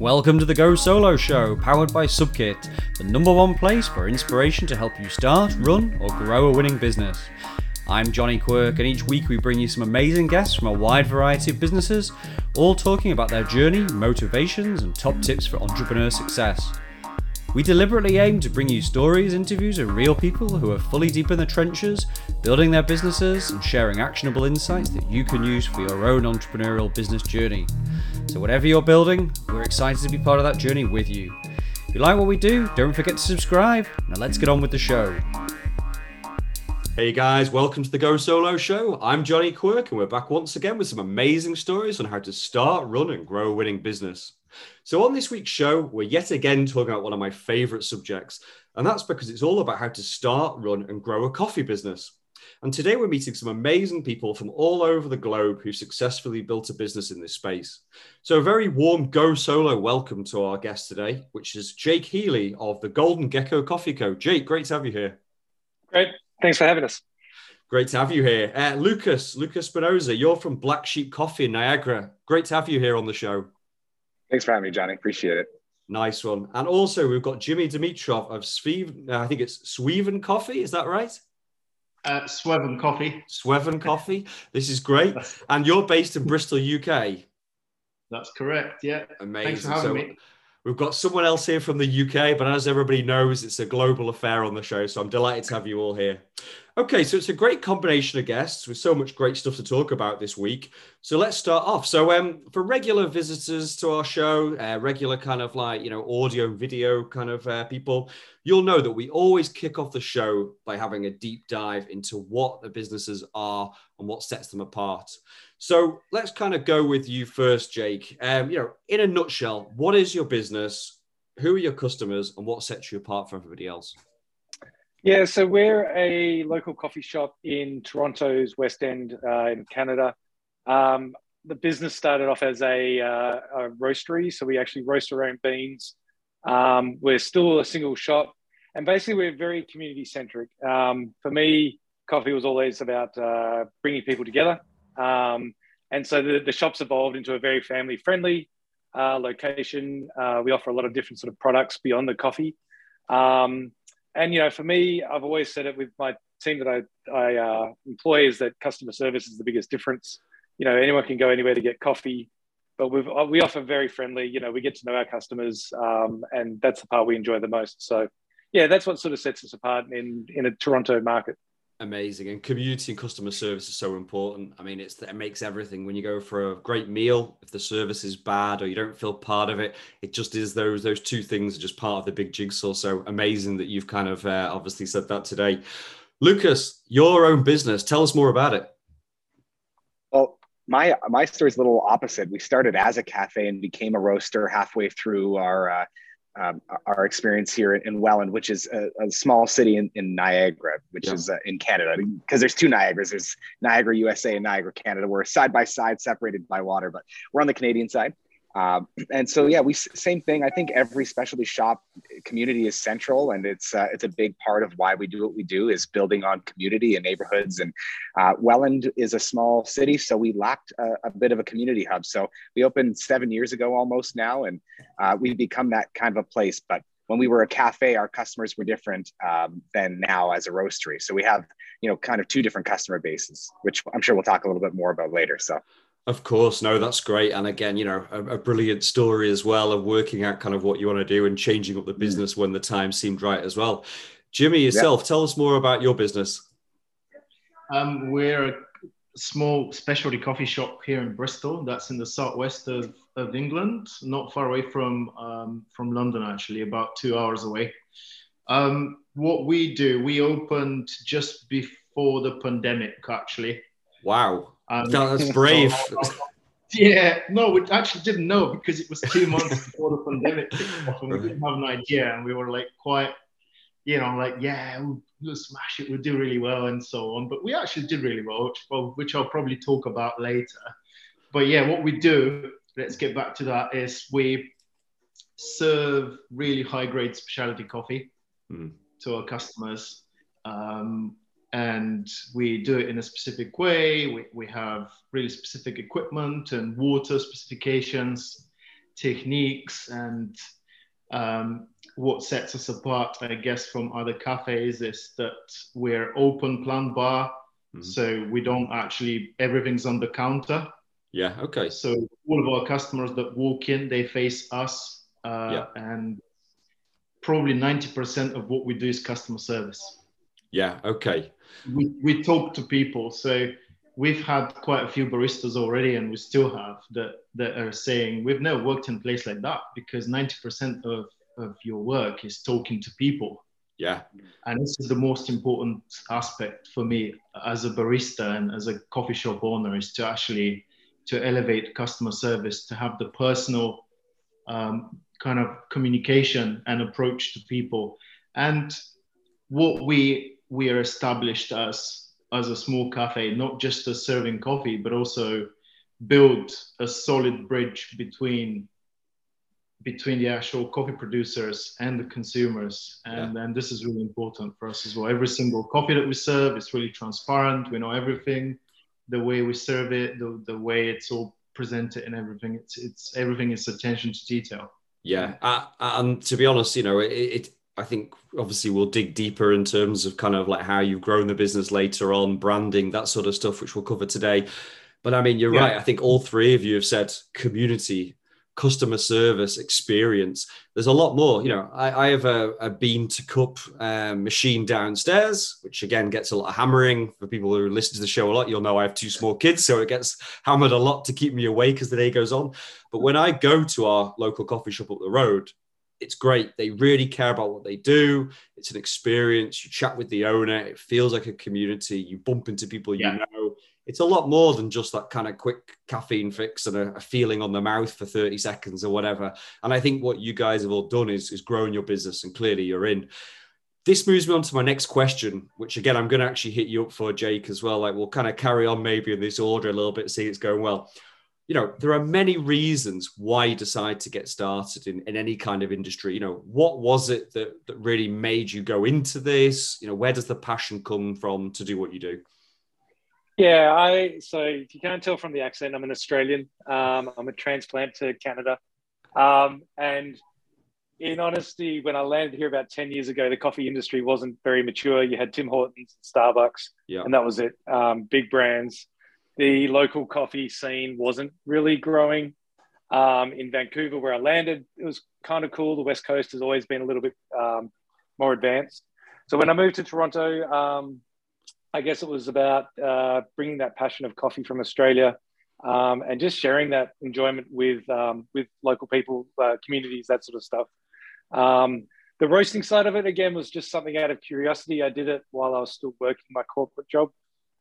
Welcome to the Go Solo Show, powered by Subkit, the number one place for inspiration to help you start, run, or grow a winning business. I'm Jonny Quirk, and each week we bring you some amazing guests from a wide variety of businesses, all talking about their journey, motivations, and top tips for entrepreneur success. We deliberately aim to bring you stories, interviews of real people who are fully deep in the trenches, building their businesses and sharing actionable insights that you can use for your own entrepreneurial business journey. So, whatever you're building, we're excited to be part of that journey with you. If you like what we do, don't forget to subscribe. Now, let's get on with the show. Hey guys, welcome to the Go Solo Show. I'm Jonny Quirk, and we're back once again with some amazing stories on how to start, run, and grow a winning business. So, on this week's show, we're yet again talking about one of my favorite subjects, and that's because it's all about how to start, run, and grow a coffee business. And today we're meeting some amazing people from all over the globe who successfully built a business in this space. So, a very warm Go Solo welcome to our guest today, which is Jake Healy of the Golden Gecko Coffee Co. Jake, great to have you here. Great. Thanks for having us. Great to have you here. Uh, Lucas, Lucas Spinosa, you're from Black Sheep Coffee in Niagara. Great to have you here on the show. Thanks for having me, Jonny. Appreciate it. Nice one. And also, we've got Jimmy Dimitrov of Sveven, uh, I think it's Sweven Coffee. Is that right? Uh, Sweven Coffee. Sweven Coffee. This is great. And you're based in Bristol, UK. That's correct. Yeah. Amazing. Thanks for having so, me. We've got someone else here from the UK, but as everybody knows, it's a global affair on the show. So I'm delighted to have you all here. Okay, so it's a great combination of guests with so much great stuff to talk about this week. So let's start off. So, um, for regular visitors to our show, uh, regular kind of like you know audio video kind of uh, people, you'll know that we always kick off the show by having a deep dive into what the businesses are and what sets them apart. So let's kind of go with you first, Jake. Um, you know, in a nutshell, what is your business? Who are your customers, and what sets you apart from everybody else? Yeah, so we're a local coffee shop in Toronto's West End uh, in Canada. Um, the business started off as a, uh, a, roastery, so we actually roast our own beans. Um, we're still a single shop, and basically we're very community centric. Um, for me, coffee was always about uh, bringing people together, um, and so the, the, shop's evolved into a very family friendly uh, location. Uh, we offer a lot of different sort of products beyond the coffee. Um, and you know, for me, I've always said it with my team that I, I uh, employ is that customer service is the biggest difference. You know, anyone can go anywhere to get coffee, but we we offer very friendly. You know, we get to know our customers, um, and that's the part we enjoy the most. So, yeah, that's what sort of sets us apart in in a Toronto market amazing and community and customer service is so important. I mean it's it makes everything. When you go for a great meal if the service is bad or you don't feel part of it it just is those those two things are just part of the big jigsaw. So amazing that you've kind of uh, obviously said that today. Lucas your own business tell us more about it. Well my my story is a little opposite. We started as a cafe and became a roaster halfway through our uh, um, our experience here in Welland, which is a, a small city in, in Niagara, which yeah. is uh, in Canada. Because there's two Niagaras. There's Niagara, USA, and Niagara, Canada. We're side by side, separated by water, but we're on the Canadian side. Um, and so, yeah, we same thing. I think every specialty shop community is central, and it's uh, it's a big part of why we do what we do is building on community and neighborhoods. And uh, Welland is a small city, so we lacked a, a, bit of a community hub. So we opened seven years ago, almost now, and uh, we've become that kind of a place. But when we were a cafe, our customers were different um, than now as a roastery. So we have, you know, kind of two different customer bases, which I'm sure we'll talk a little bit more about later. So. Of course, no, that's great. And again, you know, a, a, brilliant story as well of working out kind of what you want to do and changing up the mm. business when the time seemed right as well. Jimmy, yourself, tell us more about your business. Um, we're a small specialty coffee shop here in Bristol. That's in the southwest of, of England, not far away from um, from London, actually, about two hours away. Um, what we do, we opened just before the pandemic, actually. Wow. Um, that's brave. yeah, no, we actually didn't know because it was two months before the pandemic kicked off and we didn't have an idea. And we were like quite, you know, like, yeah, we'll, we'll smash it, we'll do really well and so on. But we actually did really well, which, which I'll probably talk about later. But yeah, what we do, let's get back to that, is we serve really high grade specialty coffee mm. to our customers. Um, and we do it in a specific way. We, we have really specific equipment and water specifications. techniques and um, what sets us apart, I guess, from other cafes is that we're open plan bar. Mm-hmm. So we don't actually, everything's on the counter. Yeah, okay. So all of our customers that walk in, they face us. Uh, yeah. And probably 90% of what we do is customer service. Yeah, okay. We, we talk to people. So we've had quite a few baristas already, and we still have that that are saying we've never worked in a place like that because 90% of, of your work is talking to people. Yeah. And this is the most important aspect for me as a barista and as a coffee shop owner is to actually to elevate customer service, to have the personal um, kind of communication and approach to people. And what we we are established as as a small cafe, not just as serving coffee, but also build a solid bridge between between the actual coffee producers and the consumers. And yeah. this is really important for us as well. Every single coffee that we serve is really transparent. We know everything, the way we serve it, the, the way it's all presented and everything. It's, it's everything is attention to detail. Yeah. Uh, and to be honest, you know, it, it I think obviously we'll dig deeper in terms of kind of like how you've grown the business later on, branding, that sort of stuff, which we'll cover today. But I mean, you're yeah. right. I think all three of you have said community, customer service, experience. There's a lot more. You know, I, I have a, a, bean to cup um, machine downstairs, which again gets a lot of hammering. For people who listen to the show a lot, you'll know I have two small kids, so it gets hammered a lot to keep me awake as the day goes on. But when I go to our local coffee shop up the road, it's great. They really care about what they do. It's an experience. You chat with the owner. It feels like a community. You bump into people you yeah. know. It's a lot more than just that kind of quick caffeine fix and a, a, feeling on the mouth for 30 seconds or whatever. And I think what you guys have all done is, is growing your business, and clearly you're in. This moves me on to my next question, which again, I'm going to actually hit you up for, Jake, as well. Like, we'll kind of carry on maybe in this order a little bit, see it's going well you know, there are many reasons why you decide to get started in, in any kind of industry. You know, what was it that, that really made you go into this? You know, where does the passion come from to do what you do? Yeah, I so if you can't tell from the accent, I'm an Australian. Um, I'm a transplant to Canada, um, and in honesty, when I landed here about ten years ago, the coffee industry wasn't very mature. You had Tim Hortons, Starbucks, yeah. and that was it. Um, big brands the local coffee scene wasn't really growing. Um, in Vancouver, where I landed, it was kind of cool. The West Coast has always been a little bit um, more advanced. So when I moved to Toronto, um, I guess it was about uh, bringing that passion of coffee from Australia um, and just sharing that enjoyment with um, with local people, uh, communities, that sort of stuff. Um, the roasting side of it again was just something out of curiosity. I did it while I was still working my corporate job,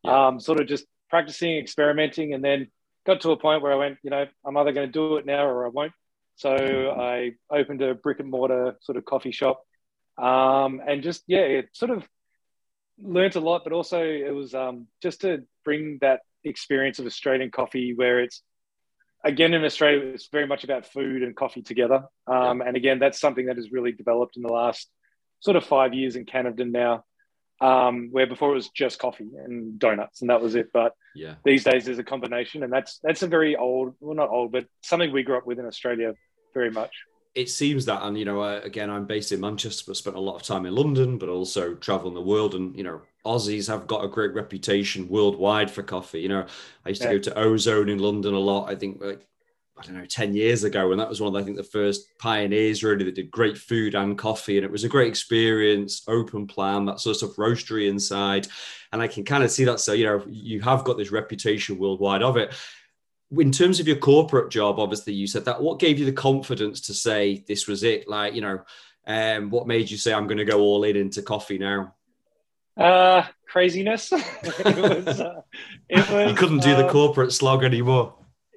yeah. sort of just practicing, experimenting, and then got to a point where I went, you know, I'm either going to do it now or I won't. So I opened a brick and mortar sort of coffee shop, um, and just yeah, it sort of learned a lot, but also it was um, just to bring that experience of Australian coffee, where it's again in Australia, it's very much about food and coffee together. Um, and again, that's something that has really developed in the last sort of five years in Canada now um, where before it was just coffee and donuts and that was it. But yeah, these days there's a combination, and that's that's a very old, well not old, but something we grew up with in Australia very much. It seems that, and you know, uh, again, I'm based in Manchester, but spent a lot of time in London, but also traveling the world, and you know, Aussies have got a great reputation worldwide for coffee. You know, I used to yeah. go to Ozone in London a lot. I think like I don't know, 10 years ago. And that was one of, the, I think, the first pioneers really that did great food and coffee. And it was a great experience, open plan, that sort of stuff, roastery inside. And I can kind of see that. So, you know, you have got this reputation worldwide of it. In terms of your corporate job, obviously, you said that. What gave you the confidence to say this was it? Like, you know, um, what made you say, I'm going to go all in into coffee now? Uh, craziness. it was, uh, it was, you couldn't do the uh, corporate slog anymore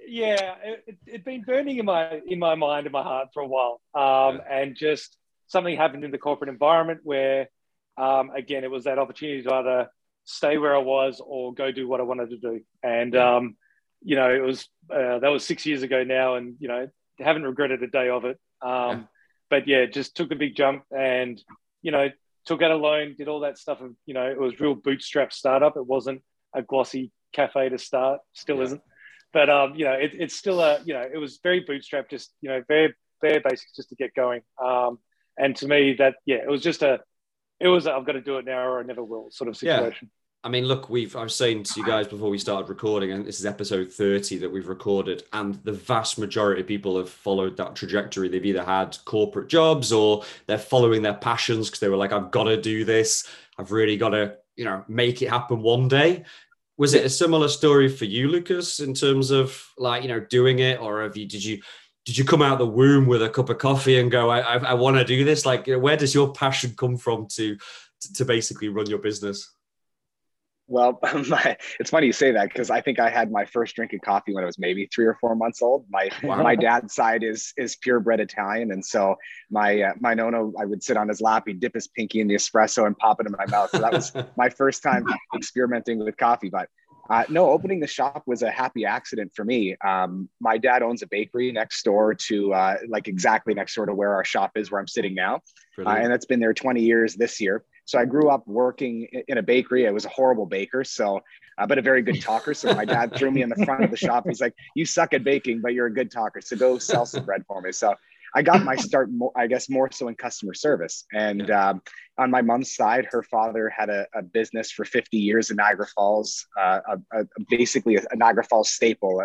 yeah, it, had been burning in my in my mind and my heart for a while, um, yeah. and just something happened in the corporate environment where, um, again, it was that opportunity to either stay where I was or go do what I wanted to do, and um, you know, it was uh, that was six years ago now, and you know, haven't regretted a day of it. Um, yeah. But yeah, just took a big jump and you know took out a loan, did all that stuff. Of you know, it was real bootstrap startup. It wasn't a glossy cafe to start, still yeah. isn't. But um, you know, it, it's still a you know, it was very bootstrap, just you know, very bare basics just to get going. Um, and to me, that yeah, it was just a, it was i have got to do it now or I never will sort of situation. Yeah. I mean, look, we've I was saying to you guys before we started recording, and this is episode 30 that we've recorded, and the vast majority of people have followed that trajectory. They've either had corporate jobs or they're following their passions because they were like, I've got to do this. I've really got to, you know, make it happen one day. Was it a similar story for you, Lucas, in terms of like, you know, doing it, or have you did you did you come out of the womb with a cup of coffee and go, I, I, I want to do this? Like, where does your passion come from to to basically run your business? Well, my, it's funny you say that because I think I had my first drink of coffee when I was maybe three or four months old. My wow. my dad's side is is purebred Italian, and so my uh, my nono, I would sit on his lap, he'd dip his pinky in the espresso and pop it in my mouth. So that was my first time experimenting with coffee. But uh, no, opening the shop was a happy accident for me. Um, my dad owns a bakery next door to, uh, like exactly next door to where our shop is, where I'm sitting now, uh, and that's been there 20 years this year. So I grew up working in a bakery. I was a horrible baker, so uh, but a very good talker. So my dad threw me in the front of the shop. He's like, "You suck at baking, but you're a good talker. So go sell some bread for me." So I got my start, more, I guess, more so in customer service. And um, on my mom's side, her father had a, a, business for 50 years in Niagara Falls, uh, a, a, basically a, Niagara Falls staple.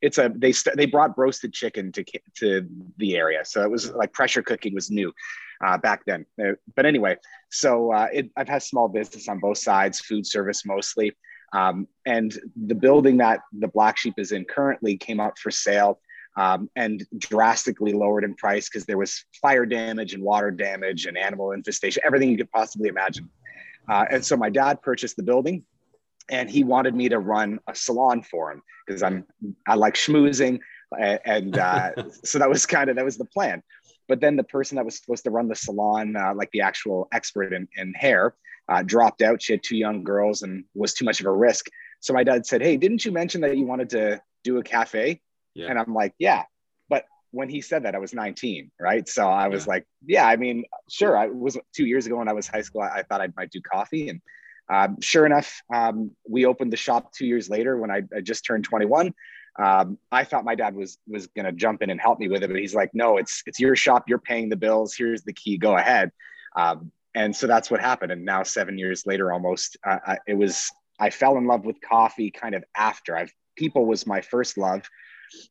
it's a they they brought roasted chicken to to the area, so it was like pressure cooking was new. Uh, back then. Uh, but anyway, so uh, it, I've had small business on both sides, food service mostly. Um, and the building that the Black Sheep is in currently came up for sale um, and drastically lowered in price because there was fire damage and water damage and animal infestation, everything you could possibly imagine. Uh, and so my dad purchased the building and he wanted me to run a salon for him because I'm I like schmoozing and uh, so that was kind of that was the plan. But then the person that was supposed to run the salon, uh, like the actual expert in, in hair, uh, dropped out. She had two young girls and was too much of a risk. So my dad said, "Hey, didn't you mention that you wanted to do a cafe?" Yeah. And I'm like, yeah. But when he said that, I was 19, right? So I was yeah. like, yeah, I mean, sure. I was two years ago when I was high school. I, I thought I might do coffee. And um, sure enough, um, we opened the shop two years later when I, I just turned 21. Um, I thought my dad was was going to jump in and help me with it, but he's like, no, it's it's your shop. You're paying the bills. Here's the key. Go ahead. Um, and so that's what happened. And now, seven years later, almost, uh, I, it was I fell in love with coffee kind of after. I've people was my first love.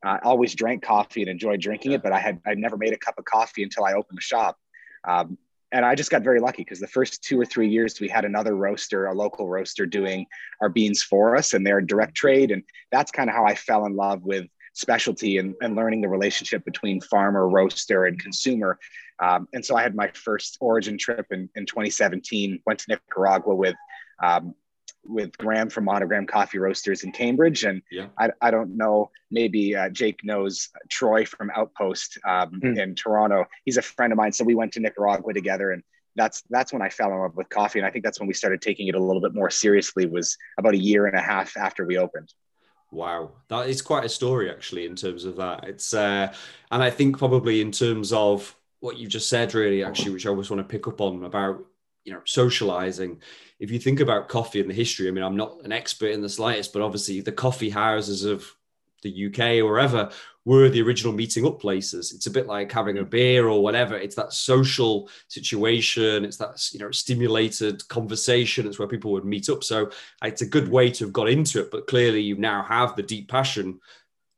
I always drank coffee and enjoyed drinking it, but I had I never made a cup of coffee until I opened the shop. Um, and I just got very lucky because the first two or three years we had another roaster, a local roaster, doing our beans for us, and they're direct trade, and that's kind of how I fell in love with specialty and, and learning the relationship between farmer, roaster, and consumer. Um, and so I had my first origin trip in, in 2017. Went to Nicaragua with um, with Graham from Monigram Coffee Roasters in Cambridge, and yeah. I, I don't know, maybe uh, Jake knows Troy from Outpost um, mm. in Toronto. He's a friend of mine, so we went to Nicaragua together, and that's that's when I fell in love with coffee, and I think that's when we started taking it a little bit more seriously. Was about a year and a half after we opened. Wow, that is quite a story actually in terms of that. It's uh, and I think probably in terms of what you just said, really, actually, which I always want to pick up on about you know socializing if you think about coffee and the history i mean i'm not an expert in the slightest but obviously the coffee houses of the uk or wherever were the original meeting up places. It's a bit like having a beer or whatever. It's that social situation. It's that you know stimulated conversation. It's where people would meet up. So uh, it's a good way to have got into it but clearly you now have the deep passion.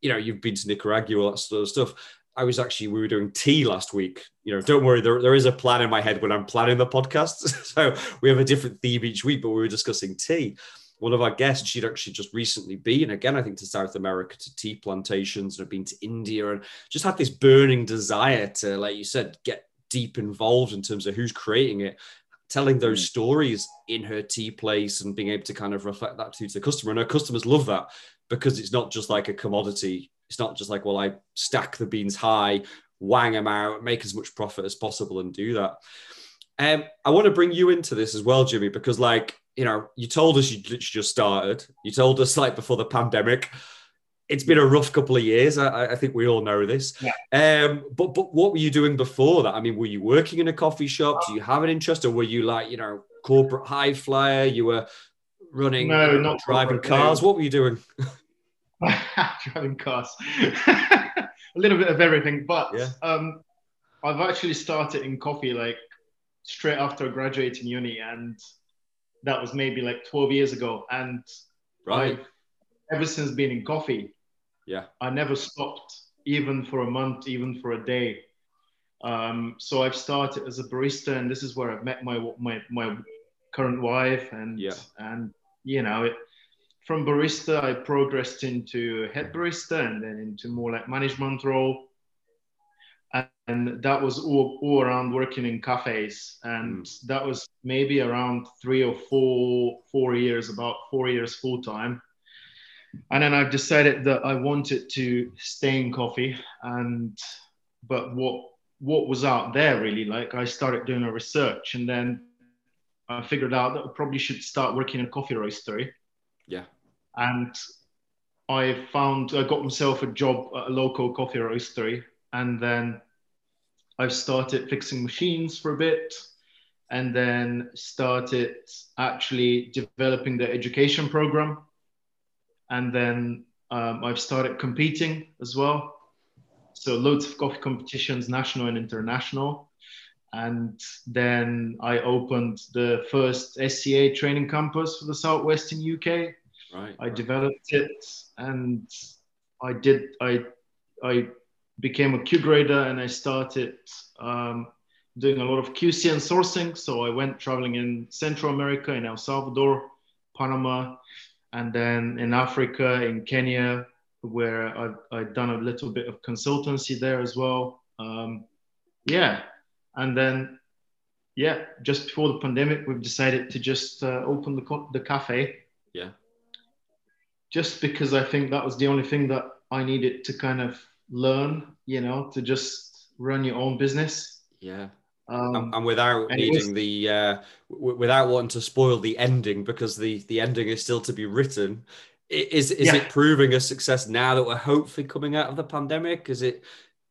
You know you've been to nicaragua all that sort of stuff I was actually we were doing tea last week. You know, don't worry, there, there is a plan in my head when I'm planning the podcast. so we have a different theme each week, but we were discussing tea. One of our guests, she'd actually just recently been again, I think, to South America to tea plantations and had been to India and just had this burning desire to, like you said, get deep involved in terms of who's creating it, telling those mm. stories in her tea place and being able to kind of reflect that to the customer. And her customers love that because it's not just like a commodity it's not just like, well, I stack the beans high, wang them out, make as much profit as possible, and do that. Um, I want to bring you into this as well, Jimmy, because like you know, you told us you just started. You told us like before the pandemic. It's been a rough couple of years. I, I think we all know this. Yeah. Um, but but what were you doing before that? I mean, were you working in a coffee shop? Do you have an interest, or were you like you know corporate high flyer? You were running, no, not driving cars. No. What were you doing? driving cars, a little bit of everything. But Yeah. um, I've actually started in coffee like straight after graduating uni, and that was maybe like 12 years ago. And Right. I've ever since been in coffee. Yeah. I never stopped, even for a month, even for a day. Um, so I've started as a barista, and this is where I've met my my my current wife, and Yeah. and you know, it, from barista I progressed into head barista, and then into more like management role, and, that was all, all around working in cafes, and hmm. that was maybe around three or four four years, about four years full time and then I've decided that I wanted to stay in coffee. And but what what was out there really like I started doing a research and then I figured out that I probably should start working in a coffee roastery. Yeah. And I found I got myself a job at a local coffee roastery and then I've started fixing machines for a bit and then started actually developing the education program and then um, I've started competing as well. So loads of coffee competitions, national and international. And then I opened the first SCA training campus for the Southwestern UK. Right. I developed it, and I did. I I became a Q grader, and I started um, doing a lot of QCN sourcing. So I went traveling in Central America, in El Salvador, Panama, and then in Africa, in Kenya, where I've, I've done a little bit of consultancy there as well. Um, yeah, and then yeah, just before the pandemic, we've decided to just uh, open the co- the cafe. Just because I think that was the only thing that I needed to kind of learn, you know, to just run your own business. Yeah. Um, and, and without and needing was- the uh, w- without wanting to spoil the ending because the the ending is still to be written is is Yeah. it proving a success now that we're hopefully coming out of the pandemic is it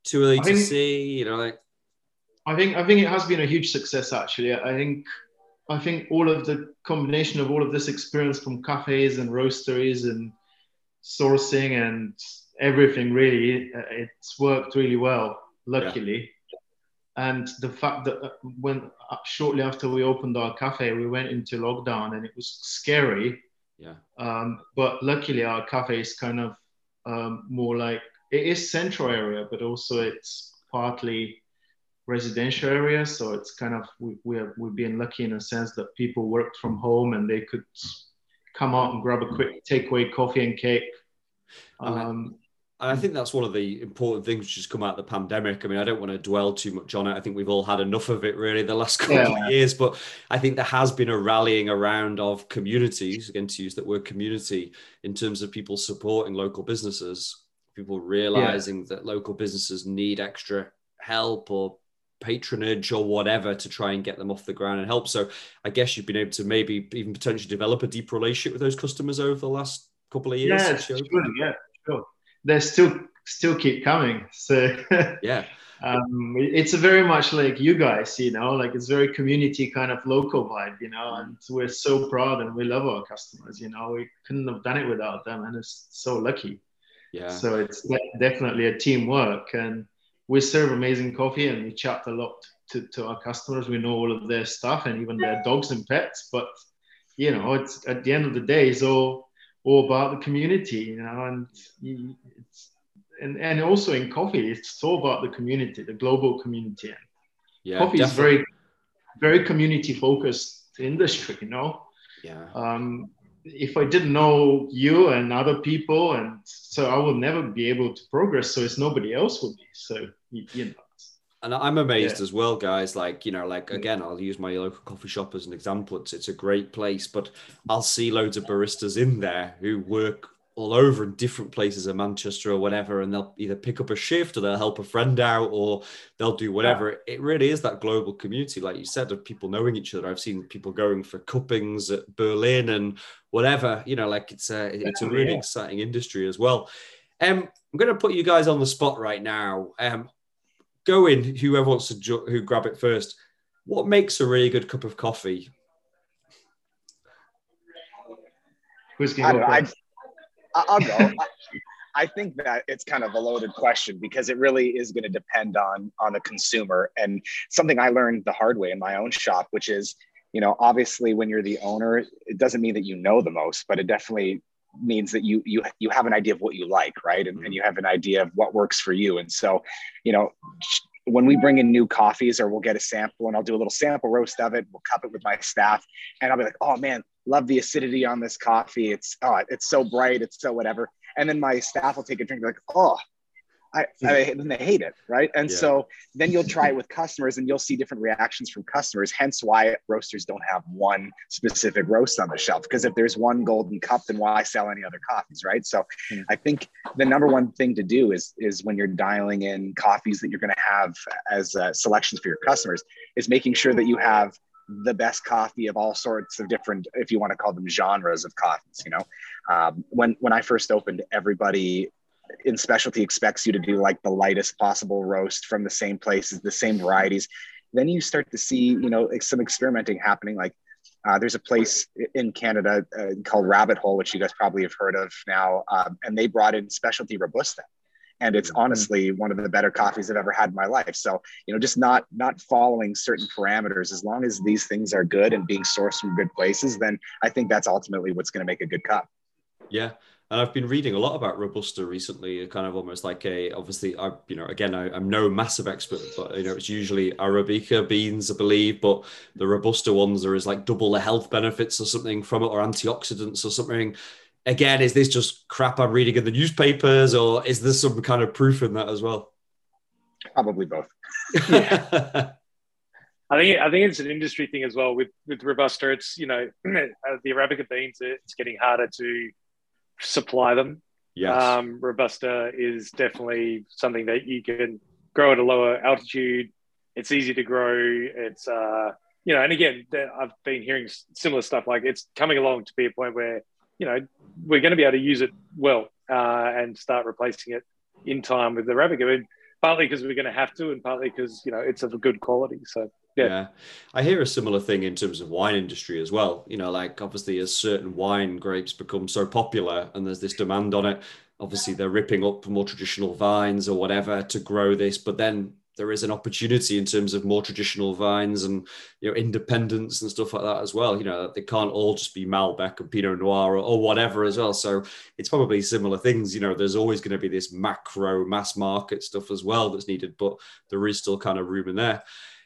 too early I to think- see you know like I think I think it has been a huge success actually. I think I think all of the combination of all of this experience from cafes and roasteries and sourcing and everything really uh, it's worked really well luckily. And the fact that uh, when uh, shortly after we opened our cafe we went into lockdown and it was scary. Yeah. Um, but luckily our cafe is kind of um, more like it is central area but also it's partly residential area so it's kind of we, we're, we've been lucky in a sense that people worked from home and they could come out and grab a quick takeaway coffee and cake I- um, And I think that's one of the important things which has come out of the pandemic. I mean, I don't want to dwell too much on it. I think we've all had enough of it really the last couple Yeah. of years. But I think there has been a rallying around of communities, again to use that word community, in terms of people supporting local businesses, people realizing that local businesses need extra help or patronage or whatever to try and get them off the ground and help. So I guess you've been able to maybe even potentially develop a deeper relationship with those customers over the last couple of years. yeah sure, yeah sure they still still keep coming so Yeah. um, it's very much like you guys, you know, like it's very community kind of local vibe, you know, and we're so proud and we love our customers, you know, we couldn't have done it without them and it's so lucky. Yeah. So it's definitely a teamwork and we serve amazing coffee and we chat a lot to, to our customers. We know all of their stuff and even their dogs and pets, but you know, it's at the end of the day, it's all, all about the community, you know, and it's, and, and also in coffee, it's all about the community, the global community. Yeah. coffee is very, very community focused industry, you know. Yeah. Um, if I didn't know you and other people, and so I will never be able to progress. So it's nobody else will be. So you, know. And I'm amazed Yeah. as well, guys. Like, you know, like mm. again, I'll use my local coffee shop as an example. It's it's a great place, but I'll see loads of baristas in there who work all over in different places in Manchester or whatever, and they'll either pick up a shift or they'll help a friend out or they'll do whatever. It really is that global community, like you said, of people knowing each other. I've seen people going for cuppings at Berlin and whatever. You know, like it's a it's a really yeah. exciting industry as well. Um, I'm going to put you guys on the spot right now. Um, go in, whoever wants to ju- who grab it first. What makes a really good cup of coffee? Who's going to I'd, I'll go. I, think that it's kind of a loaded question because it really is going to depend on on the consumer and something I learned the hard way in my own shop, which is, you know, obviously when you're the owner, it doesn't mean that you know the most, but it definitely means that you you you have an idea of what you like, right? And, and mm-hmm. you have an idea of what works for you. And so, you know, when we bring in new coffees or we'll get a sample and I'll do a little sample roast of it, we'll cup it with my staff, and I'll be like, oh man, love the acidity on this coffee. It's oh, it's so bright, it's so whatever. And then my staff will take a drink, like, oh, I, I then they hate it, right? And yeah. so then you'll try it with customers, and you'll see different reactions from customers. Hence, why roasters don't have one specific roast on the shelf. Because if there's one golden cup, then why sell any other coffees, right? So, mm. I think the number one thing to do is is when you're dialing in coffees that you're going to have as uh, selections for your customers, is making sure that you have the best coffee of all sorts of different, if you want to call them genres of coffees. You know, um, when when I first opened, everybody in specialty expects you to do like the lightest possible roast from the same places, the same varieties. Then you start to see, you know, some experimenting happening. Like uh, there's a place in Canada uh, called Rabbit Hole, which you guys probably have heard of now, um, and they brought in specialty robusta, and it's mm-hmm. honestly one of the better coffees I've ever had in my life. So you know, just not not following certain parameters. As long as these things are good and being sourced from good places, then I think that's ultimately what's going to make a good cup. Yeah, and I've been reading a lot about robusta recently, kind of almost like a obviously I you know again I, am no massive expert, but you know it's usually arabica beans I believe, but the robusta ones are there is like double the health benefits or something from it or antioxidants or something. Again, is this just crap I'm reading in the newspapers, or is there some kind of proof in that as well? Probably both. I think I think it's an industry thing as well with with robusta. It's you know the arabica beans. It's getting harder to supply them. Yes. Um, Robusta is definitely something that you can grow at a lower altitude. It's easy to grow. It's, uh, you know, and again, I've been hearing similar stuff like it's coming along to be a point where, you know, we're going to be able to use it well uh, and start replacing it in time with the Arabica. partly because we're going to have to, and partly because, you know, it's of a good quality. So, yeah. yeah. I hear a similar thing in terms of wine industry as well. You know, like obviously as certain wine grapes become so popular and there's this demand on it, obviously they're ripping up more traditional vines or whatever to grow this, but then there is an opportunity in terms of more traditional vines and you know independence and stuff like that as well. You know, they can't all just be Malbec and Pinot Noir or, or whatever as well. So it's probably similar things. You know, there's always going to be this macro mass market stuff as well that's needed, but there is still kind of room in there.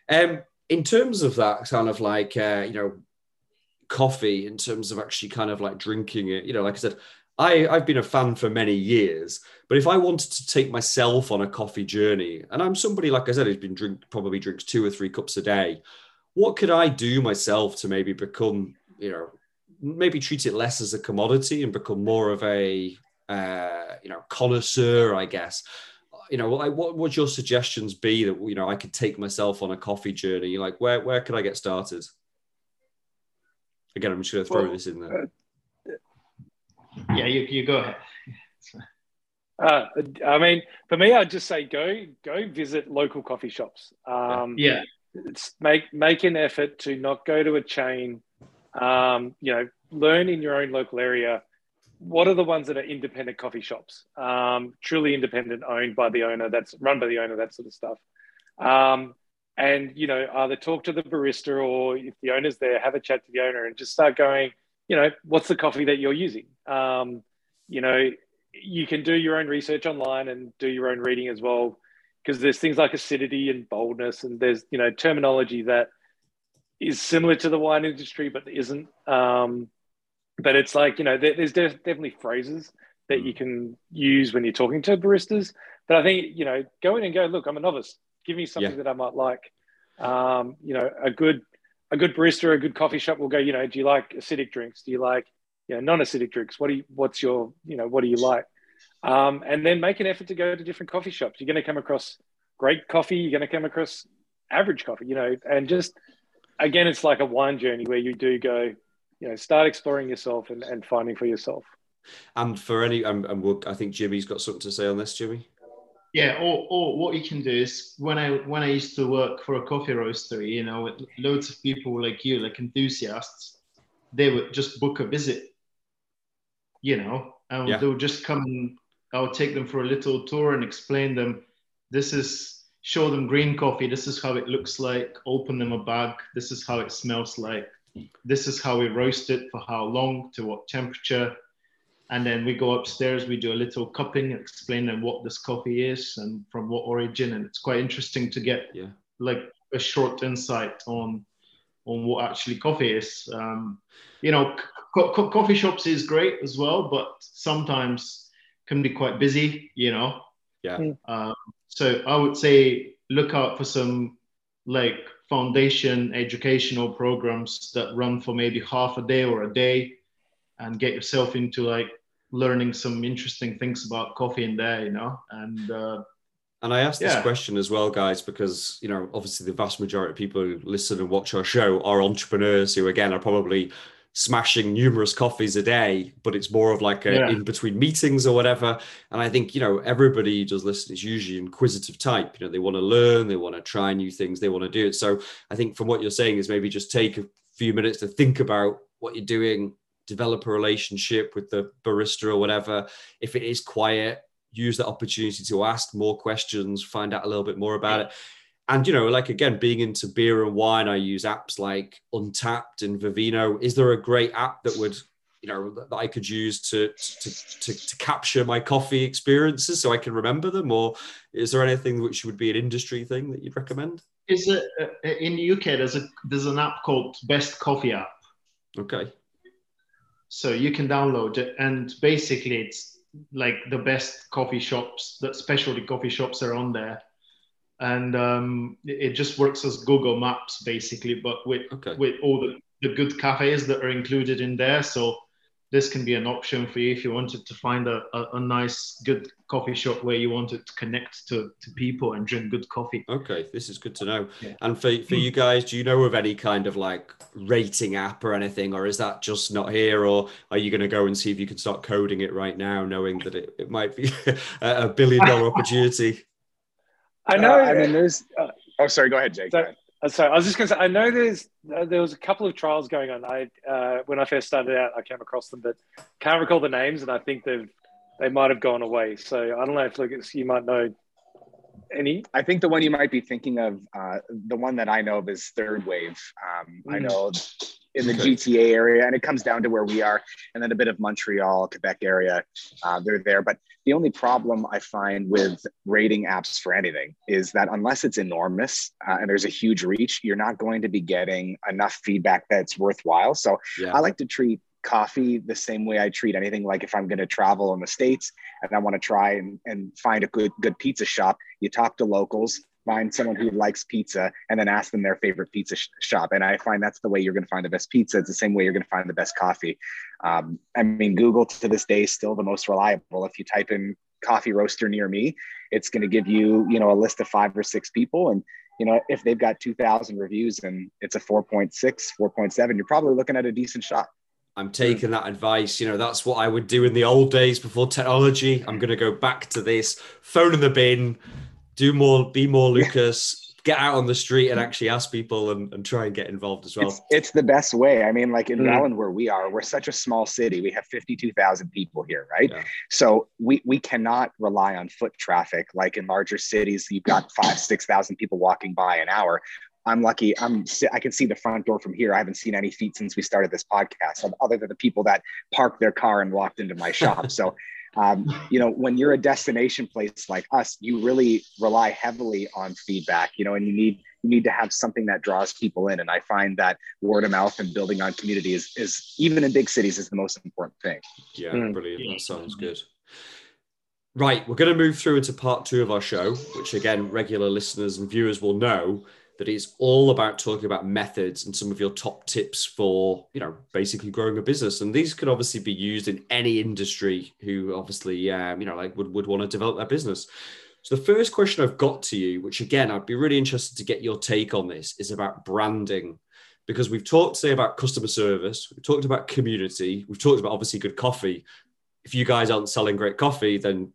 Um, in terms of that kind of like uh, you know coffee in terms of actually kind of like drinking it you know like i said I, I've been a fan for many years, but if I wanted to take myself on a coffee journey, and I'm somebody, like I said, who's been drink probably drinks two or three cups a day, what could I do myself to maybe become, you know, maybe treat it less as a commodity and become more of a, uh, you know, connoisseur, I guess, you know, what, what would your suggestions be that you know I could take myself on a coffee journey? Like, where where could I get started? Again, I'm just going to throw well, this in there. Uh, yeah, you, you go ahead. Uh, I mean, for me, I'd just say go go visit local coffee shops. Um, yeah, make make an effort to not go to a chain. Um, you know, learn in your own local area what are the ones that are independent coffee shops, um, truly independent, owned by the owner, that's run by the owner, that sort of stuff. Um, and you know, either talk to the barista or if the owner's there, have a chat to the owner and just start going. You know, what's the coffee that you're using? Um, you know, you can do your own research online and do your own reading as well, because there's things like acidity and boldness, and there's you know terminology that is similar to the wine industry but isn't. Um, but it's like you know there, there's definitely phrases that you mm. can use when you're talking to baristas but i think you know go in and go look i'm a novice give me something yeah. that i might like um, you know a good a good barista or a good coffee shop will go you know do you like acidic drinks do you like you know non-acidic drinks. What do you what's your you know what do you like? Um, and then make an effort to go to different coffee shops. You're going to come across great coffee you're going to come across average coffee you know and just again it's like a wine journey where you do go you know start exploring yourself and, and finding for yourself. And for any and, and we'll, i think jimmy's got something to say on this jimmy. Yeah or, or what you can do is when i when i used to work for a coffee roastery you know with loads of people like you like enthusiasts they would just book a visit you know and Yeah. they'll just come and I'll take them for a little tour and explain them. This is show them green coffee. This is how it looks like. Open them a bag. This is how it smells like. This is how we roast it for how long to what temperature. And then we go upstairs. We do a little cupping, explain them what this coffee is and from what origin. And it's quite interesting to get Yeah. like a short insight on on what actually coffee is. Um, you know, co- co- coffee shops is great as well, but sometimes can be quite busy. You know, Yeah. Mm. um, so I would say look out for some like foundation educational programs that run for maybe half a day or a day, and get yourself into like learning some interesting things about coffee in there. You know, and uh, And I asked this question as well, guys, because you know, obviously, the vast majority of people who listen and watch our show are entrepreneurs who, again, are probably smashing numerous coffees a day, but it's more of like a Yeah. in between meetings or whatever. And I think you know, everybody does listen is usually inquisitive type. You know, they want to learn, they want to try new things, they want to do it. So I think from what you're saying is maybe just take a few minutes to think about what you're doing, develop a relationship with the barista or whatever. If it is quiet, use that opportunity to ask more questions, find out a little bit more about it. And you know, like again, being into beer and wine, I use apps like Untappd and Vivino. Is there a great app that would, you know, that I could use to to, to to capture my coffee experiences so I can remember them? Or is there anything which would be an industry thing that you'd recommend? is it uh, in the UK? There's a there's an app called Best Coffee app. Okay. so you can download it and basically it's like the best coffee shops that specialty coffee shops are on there and um, it just works as google maps basically but with Okay. with all the, the good cafes that are included in there so this can be an option for you if you wanted to find a, a, a nice good coffee shop where you wanted to connect to, to people and drink good coffee Okay, this is good to know. Yeah. And for, for you guys, do you know of any kind of like rating app or anything, or is that just not here? Or are you going to go and see if you can start coding it right now, knowing that it, it might be a billion dollar opportunity? I know. Uh, I mean, there's. oh, sorry. Go ahead, Jake. So- Go. Uh, Sorry, I was just going to say. I know there's uh, there was a couple of trials going on. I uh, when I first started out, I came across them, but can't recall the names, and I think they've they might have gone away. So I don't know if you might know any. I think the one you might be thinking of, uh, the one that I know of is Third Wave. Um, I Mm. know in the Okay. GTA area, and it comes down to where we are, and then a bit of Montreal, Quebec area. Uh, they're there, but the only problem I find with rating apps for anything is that unless it's enormous uh, and there's a huge reach, you're not going to be getting enough feedback that's worthwhile. So Yeah. I like to treat coffee the same way I treat anything. Like if I'm going to travel in the States and I want to try and, and find a good, good pizza shop, you talk to locals, find someone who likes pizza, and then ask them their favorite pizza sh- shop. And I find that's the way you're going to find the best pizza. It's the same way you're going to find the best coffee. Um, I mean, Google to this day is still the most reliable. If you type in coffee roaster near me, it's going to give you, you know, a list of five or six people. And, you know, if they've got 2000 reviews and it's a 4.6, 4.7, you're probably looking at a decent shop. I'm taking that advice. You know, that's what I would do in the old days before technology. I'm going to go back to this, phone in the bin, do more, be more Lucas, get out on the street and actually ask people and, and try and get involved as well. It's, it's the best way. I mean, like in Mm. Where we are, we're such a small city. We have 52,000 people here, right? Yeah. So we, we cannot rely on foot traffic. Like in larger cities, you've got five, 6,000 people walking by an hour. I'm lucky. I'm I can see the front door from here. I haven't seen any feet since we started this podcast, other than the people that parked their car and walked into my shop. So, um, you know, when you're a destination place like us, you really rely heavily on feedback. You know, and you need you need to have something that draws people in. And I find that word of mouth and building on community is is even in big cities is the most important thing. Yeah, Mm. brilliant. That sounds good. Right, we're going to move through into part two of our show, which again, regular listeners and viewers will know that it's all about talking about methods and some of your top tips for, you know, basically growing a business. And these could obviously be used in any industry who obviously, um, you know, like would, would want to develop their business. So the first question I've got to you, which again, I'd be really interested to get your take on this, is about branding. Because we've talked today about customer service, we've talked about community, we've talked about obviously good coffee. If you guys aren't selling great coffee, then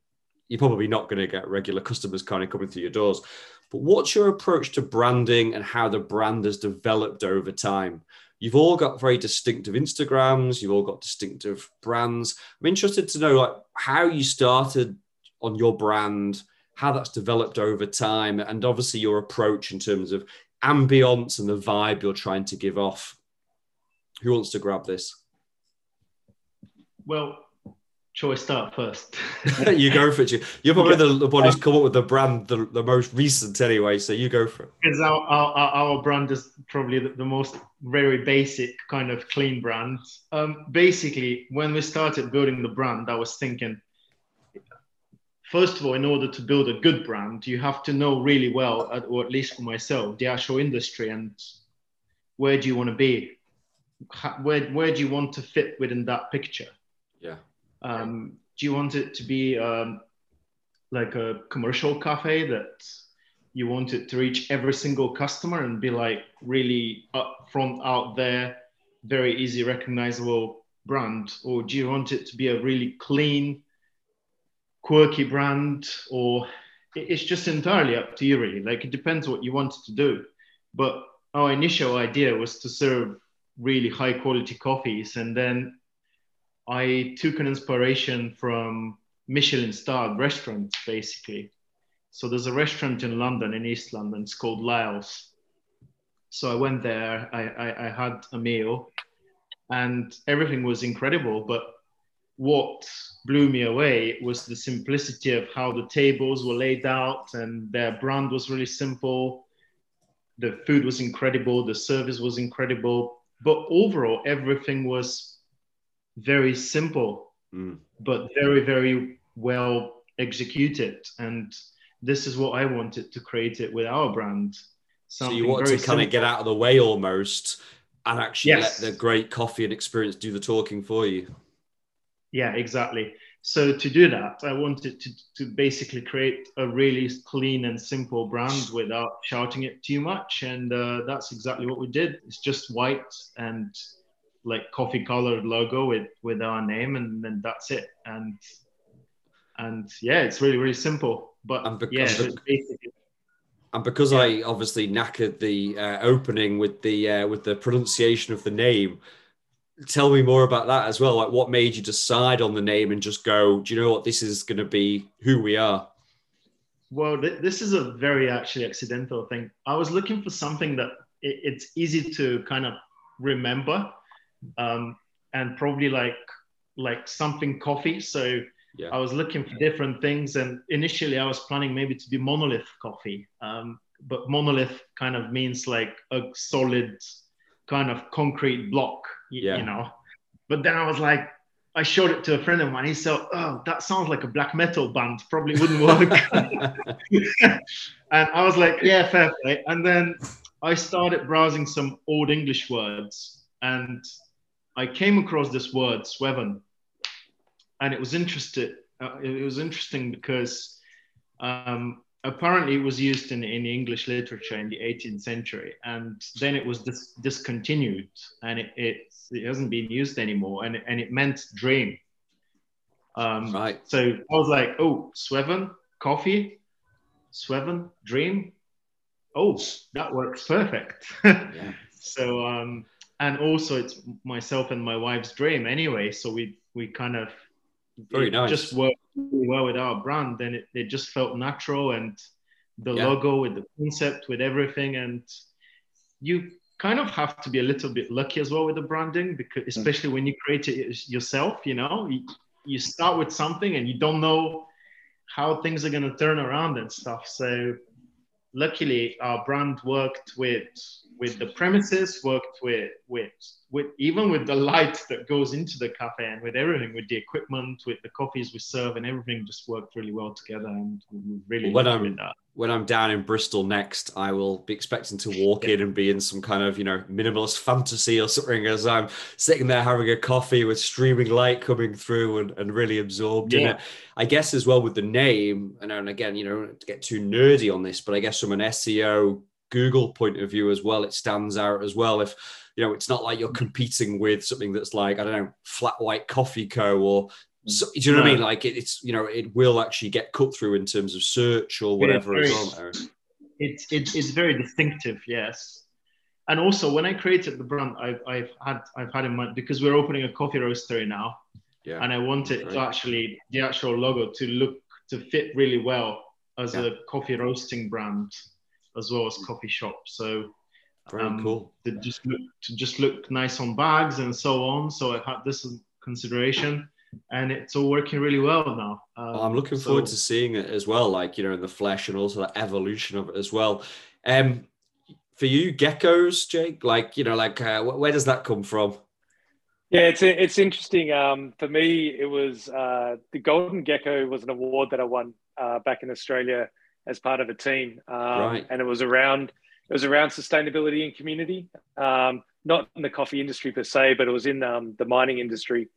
you're probably not going to get regular customers kind of coming through your doors. But what's your approach to branding and how the brand has developed over time? You've all got very distinctive Instagrams. You've all got distinctive brands. I'm interested to know like how you started on your brand, how that's developed over time, and obviously your approach in terms of ambience and the vibe you're trying to give off. Who wants to grab this? Well, shall I start first? you go for it. You're probably the, the one who's come up with the brand the, the most recent anyway, so you go for it. Because our, our, our brand is probably the, the, most very basic kind of clean brand. Um, basically, when we started building the brand, I was thinking, first of all, in order to build a good brand, you have to know really well, or at least for myself, the actual industry and where do you want to be? Where, where do you want to fit within that picture? Yeah. Um, do you want it to be um, like a commercial cafe that you want it to reach every single customer and be like really upfront out there, very easy recognizable brand? Or do you want it to be a really clean, quirky brand? Or it's just entirely up to you really. Like it depends what you wanted to do. But our initial idea was to serve really high quality coffees and then i took an inspiration from michelin starred restaurants basically. So there's a restaurant in london in east london it's called lyle's. So i went there I, I, I had a meal and everything was incredible but what blew me away was the simplicity of how the tables were laid out and their brand was really simple. The food was incredible the service was incredible but overall everything was very simple mm. but very very well executed and this is what i wanted to create it with our brand Something so you want to kind simple. of get out of the way almost and actually yes. let the great coffee and experience do the talking for you yeah, exactly. So to do that, I wanted to, to basically create a really clean and simple brand without shouting it too much. And uh, that's exactly what we did. It's just white and like coffee colored logo with, with our name and then that's it. And, and yeah, it's really, really simple, but and because, yeah. And because yeah. I obviously knackered the uh, opening with the, uh, with the pronunciation of the name, tell me more about that as well. Like, what made you decide on the name and just go, do you know what? This is going to be who we are. Well, th- this is a very actually accidental thing. I was looking for something that it, it's easy to kind of remember, um, and probably like like something coffee. So yeah. I was looking for different things, and initially I was planning maybe to be monolith coffee, um, but monolith kind of means like a solid kind of concrete block yeah. you know. But then I was like, I showed it to a friend of mine. He said, "Oh, that sounds like a black metal band. Probably wouldn't work." and I was like, "Yeah, fair play." And then I started browsing some old English words, and I came across this word, "sweven," and it was interested. Uh, it was interesting because um, apparently it was used in, in English literature in the 18th century, and then it was dis- discontinued, and it, it, it hasn't been used anymore, and, and it meant dream. Um, right. So I was like, oh, Sweven, coffee, Sweven, dream. Oh, that works perfect. yeah. So, um, and also it's myself and my wife's dream anyway. So we we kind of very nice. Just worked really well with our brand, Then it, it just felt natural. And the yeah. logo with the concept, with everything, and you kind of have to be a little bit lucky as well with the branding, because mm. especially when you create it yourself, you know, you, you start with something and you don't know how things are going to turn around and stuff. So luckily, our brand worked with with the premises, worked with with with even with the light that goes into the cafe and with everything, with the equipment, with the coffees we serve, and everything just worked really well together. And we really when I'm when I'm down in Bristol next, I will be expecting to walk yeah. in and be in some kind of you know minimalist fantasy or something as I'm sitting there having a coffee with streaming light coming through and, and really absorbed yeah. in it. I guess as well with the name, and, and again, you know, to get too nerdy on this, but I guess from an SEO Google point of view as well, it stands out as well. If you know, it's not like you're competing with something that's like I don't know, Flat White Coffee Co. or mm. so, do you know what I mean? Like it, it's you know, it will actually get cut through in terms of search or whatever. It's very, it's, it's it's very distinctive, yes. and also when I created the brand, I've, I've had I've had in mind because we're opening a coffee roastery now, Yeah. and I wanted to actually the actual logo to look to fit really well as Yeah. a coffee roasting brand as well as coffee shop. So Very um, cool. to just look to just look nice on bags and so on. So I've had this in consideration, and it's all working really well now. Um, Well, I'm looking so- forward to seeing it as well, like you know, in the flesh and also the evolution of it as well. Um, for you, geckos, Jake, like you know, like uh, wh- where does that come from? Yeah, it's it's interesting. Um, for me, it was uh, the Golden Gecko was an award that I won uh, back in Australia as part of a team, um, Right. and it was around it was around sustainability and community. Um, not in the coffee industry per se, but it was in um, the mining industry.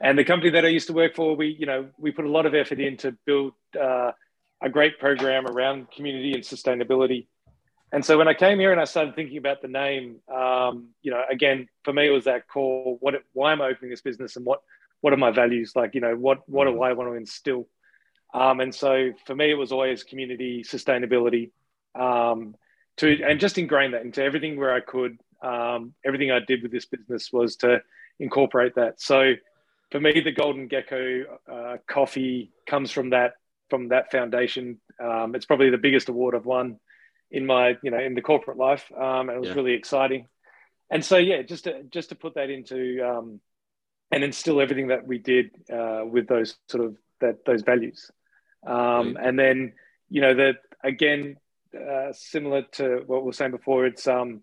And the company that I used to work for, we you know we put a lot of effort in to build uh, a great program around community and sustainability. And so when I came here and I started thinking about the name, um, you know, again, for me, it was that core, what, why am I opening this business and what, what are my values? Like, you know, what, what do I want to instill? Um, and so for me, it was always community sustainability um, to, and just ingrain that into everything where I could. Um, everything I did with this business was to incorporate that. So for me, the Golden Gecko uh, coffee comes from that, from that foundation. Um, it's probably the biggest award I've won in my you know in the corporate life um, and it was Yeah. really exciting and so yeah just to just to put that into um, and instill everything that we did uh, with those sort of that those values um, Right. and then you know that again uh, similar to what we were saying before it's um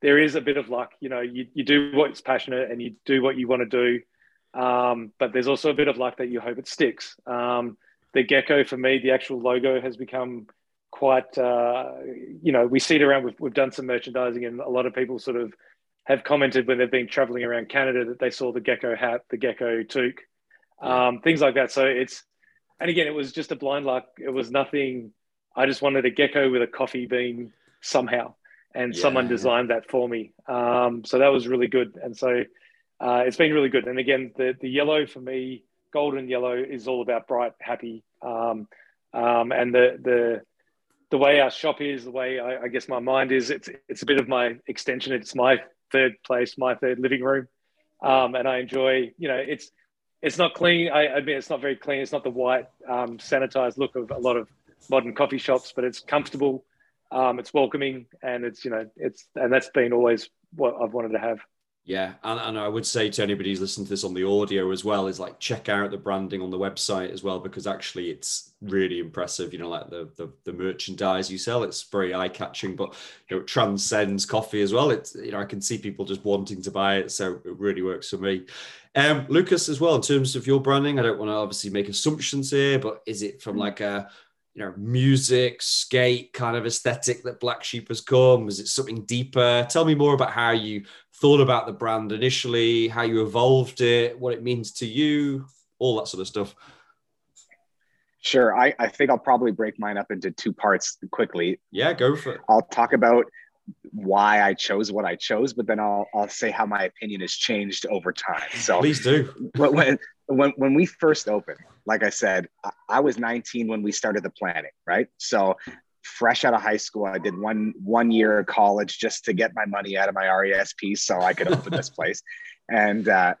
there is a bit of luck you know you, you do what's passionate and you do what you want to do. Um, but there's also a bit of luck that you hope it sticks. Um, the gecko for me the actual logo has become quite uh, you know we see it around we've, we've done some merchandising and a lot of people sort of have commented when they've been traveling around canada that they saw the gecko hat the gecko toque um, things like that. So it's and again it was just a blind luck. It was nothing. I just wanted a gecko with a coffee bean somehow and someone designed that for me. Um, so that was really good. And so uh, it's been really good. And again the, the yellow for me golden yellow is all about bright happy. Um, um, and the the the way our shop is, the way I, I guess my mind is, it's it's a bit of my extension. It's my third place, my third living room, um, and I enjoy. You know, it's it's not clean. I admit it's not very clean. It's not the white um, sanitized look of a lot of modern coffee shops, but it's comfortable. Um, it's welcoming, and it's you know it's and that's been always what I've wanted to have. Yeah, and, and I would say to anybody who's listening to this on the audio as well is like check out the branding on the website as well because actually it's really impressive. You know, like the the, the merchandise you sell, it's very eye catching, but you know, it transcends coffee as well. It's you know I can see people just wanting to buy it, so it really works for me. Um, Lucas, as well in terms of your branding, I don't want to obviously make assumptions here, but is it from like a you know music skate kind of aesthetic that Black Sheep has come? Is it something deeper? Tell me more about how you thought about the brand initially, how you evolved it, what it means to you, all that sort of stuff. Sure. I, I think I'll probably break mine up into two parts quickly. Yeah, go for it. I'll talk about why I chose what I chose, but then I'll I'll say how my opinion has changed over time. So Please do. when when when, we first opened, like I said, I, I was 19 when we started the planning, right? So fresh out of high school, I did one one year of college just to get my money out of my RESP so I could open this place. And uh,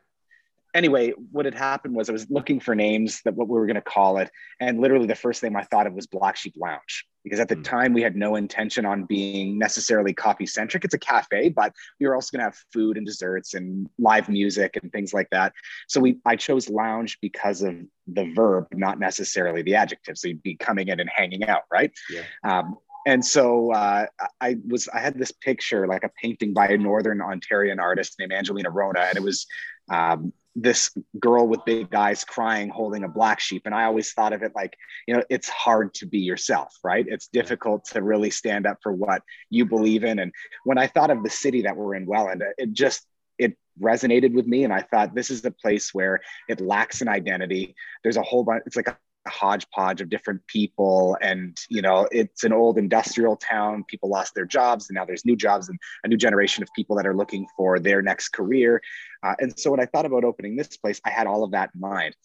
anyway, what had happened was I was looking for names that what we were going to call it, and literally the first name I thought of was Black Sheep Lounge because at the Mm. time we had no intention on being necessarily coffee centric. It's a cafe, but we were also going to have food and desserts and live music and things like that. So we I chose lounge because of the verb, not necessarily the adjective. So you'd be coming in and hanging out, right? Yeah. Um, and so uh, I was I had this picture like a painting by a Northern Ontarian artist named Angelina Rona, and it was um, this girl with big eyes crying holding a black sheep. And i always thought of it like you know it's hard to be yourself right? It's difficult to really stand up for what you believe in. And when i thought of the city that we're in welland it just it resonated with me. And i thought this is the place where it lacks an identity. There's a whole bunch it's like hodgepodge of different people and you know it's an old industrial town people lost their jobs and now there's new jobs and a new generation of people that are looking for their next career uh, and so when I thought about opening this place, I had all of that in mind.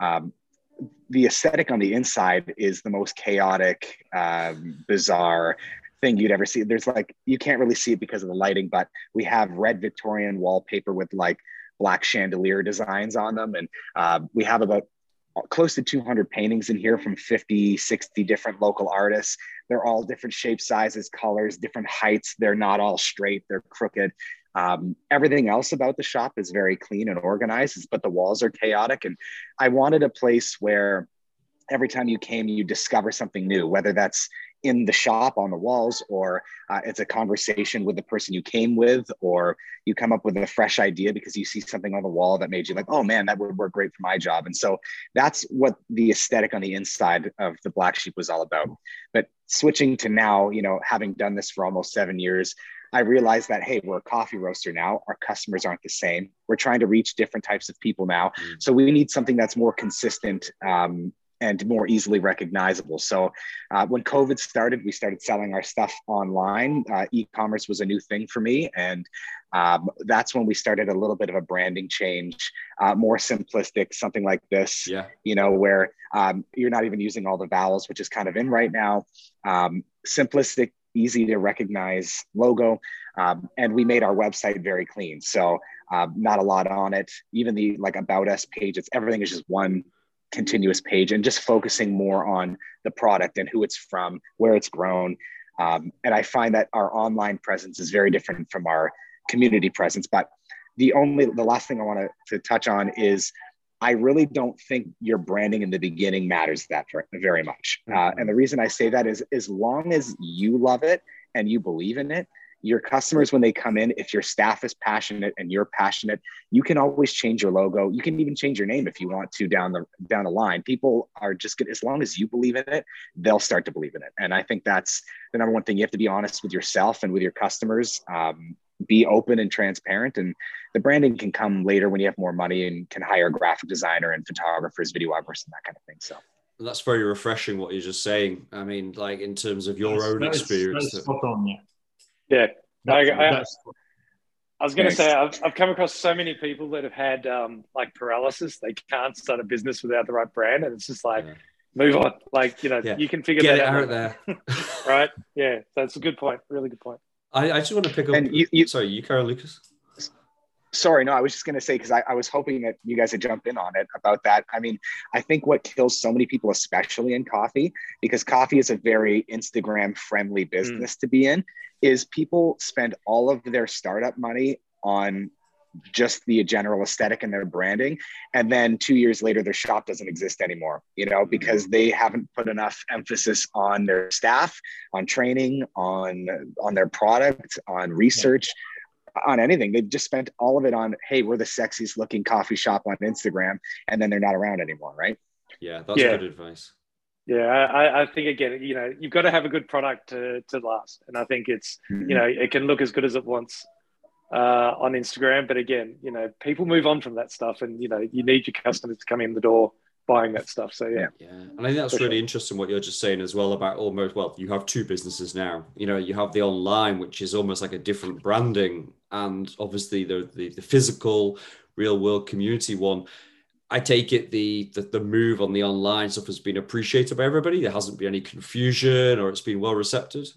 Um, the aesthetic on the inside is the most chaotic, um, bizarre. thing you'd ever see. There's like you can't really see it because of the lighting, but we have red Victorian wallpaper with like black chandelier designs on them, and uh, we have about close to 200 paintings in here from 50 60 different local artists. They're all different shapes sizes colors different heights. They're not all straight. They're crooked. Um, everything else about the shop is very clean and organized but the walls are chaotic. And i wanted a place where every time you came you discover something new whether that's in the shop on the walls or uh, it's a conversation with the person you came with or you come up with a fresh idea because you see something on the wall that made you like oh man that would work great for my job and so that's what the aesthetic on the inside of the black sheep was all about but switching to now you know having done this for almost seven years I realized that, hey, we're a coffee roaster now. Our customers aren't the same. We're trying to reach different types of people now. Mm. So we need something that's more consistent um, and more easily recognizable. So uh, when COVID started, we started selling our stuff online. Uh, e-commerce was a new thing for me, and um, that's when we started a little bit of a branding change, uh, more simplistic, something like this. Yeah. You know, where um, you're not even using all the vowels, which is kind of in right now. Um, simplistic, easy to recognize logo, um, and we made our website very clean. So. Uh, not a lot on it. Even the like about us page, it's everything is just one continuous page and just focusing more on the product and who it's from, where it's grown. Um, and I find that our online presence is very different from our community presence. But the only, the last thing I want to touch on is I really don't think your branding in the beginning matters that very much. Uh, and the reason I say that is as long as you love it and you believe in it, your customers when they come in if your staff is passionate and you're passionate you can always change your logo. You can even change your name if you want to down the down the line. People are just good as long as you believe in it they'll start to believe in it. And i think that's the number one thing. You have to be honest with yourself and with your customers um, be open and transparent. And the branding can come later when you have more money and can hire a graphic designer and photographers videographers and that kind of thing. So. That's very refreshing what you're just saying. I mean like in terms of your own experience. spot on, yeah. Yeah, I, I, I, was going to say I've, I've come across so many people that have had um, like paralysis. They can't start a business without the right brand, and it's just like yeah. move on. Like you know, yeah. you can figure Get that out there, right? Yeah, that's a good point. Really good point. I, I just want to pick up. And you, you, sorry, you, Carol Lucas sorry, no, I was just going to say, because I, I, was hoping that you guys would jump in on it about that. I mean, I think what kills so many people, especially in coffee, because coffee is a very Instagram friendly hmm. business mm. to be in, is people spend all of their startup money on just the general aesthetic and their branding and then two years later their shop doesn't exist anymore you know hmm. because they haven't put enough emphasis on their staff on training on on their product on research on anything. They've just spent all of it on, hey, we're the sexiest looking coffee shop on Instagram, and then they're not around anymore, right? Yeah, that's yeah. good advice. Yeah, I, I think again, you know, you've got to have a good product to, to last, and I think it's, mm-hmm. you know, it can look as good as it wants uh, on Instagram, but again, you know, people move on from that stuff, and you know, you need your customers to come in the door buying that stuff. So yeah. Yeah. And I think that's For really sure. interesting what you're just saying as well about almost well, you have two businesses now. You know, you have the online, which is almost like a different branding, and obviously the the, the physical, real world community one. I take it the, the the move on the online stuff has been appreciated by everybody. There hasn't been any confusion or it's been well received.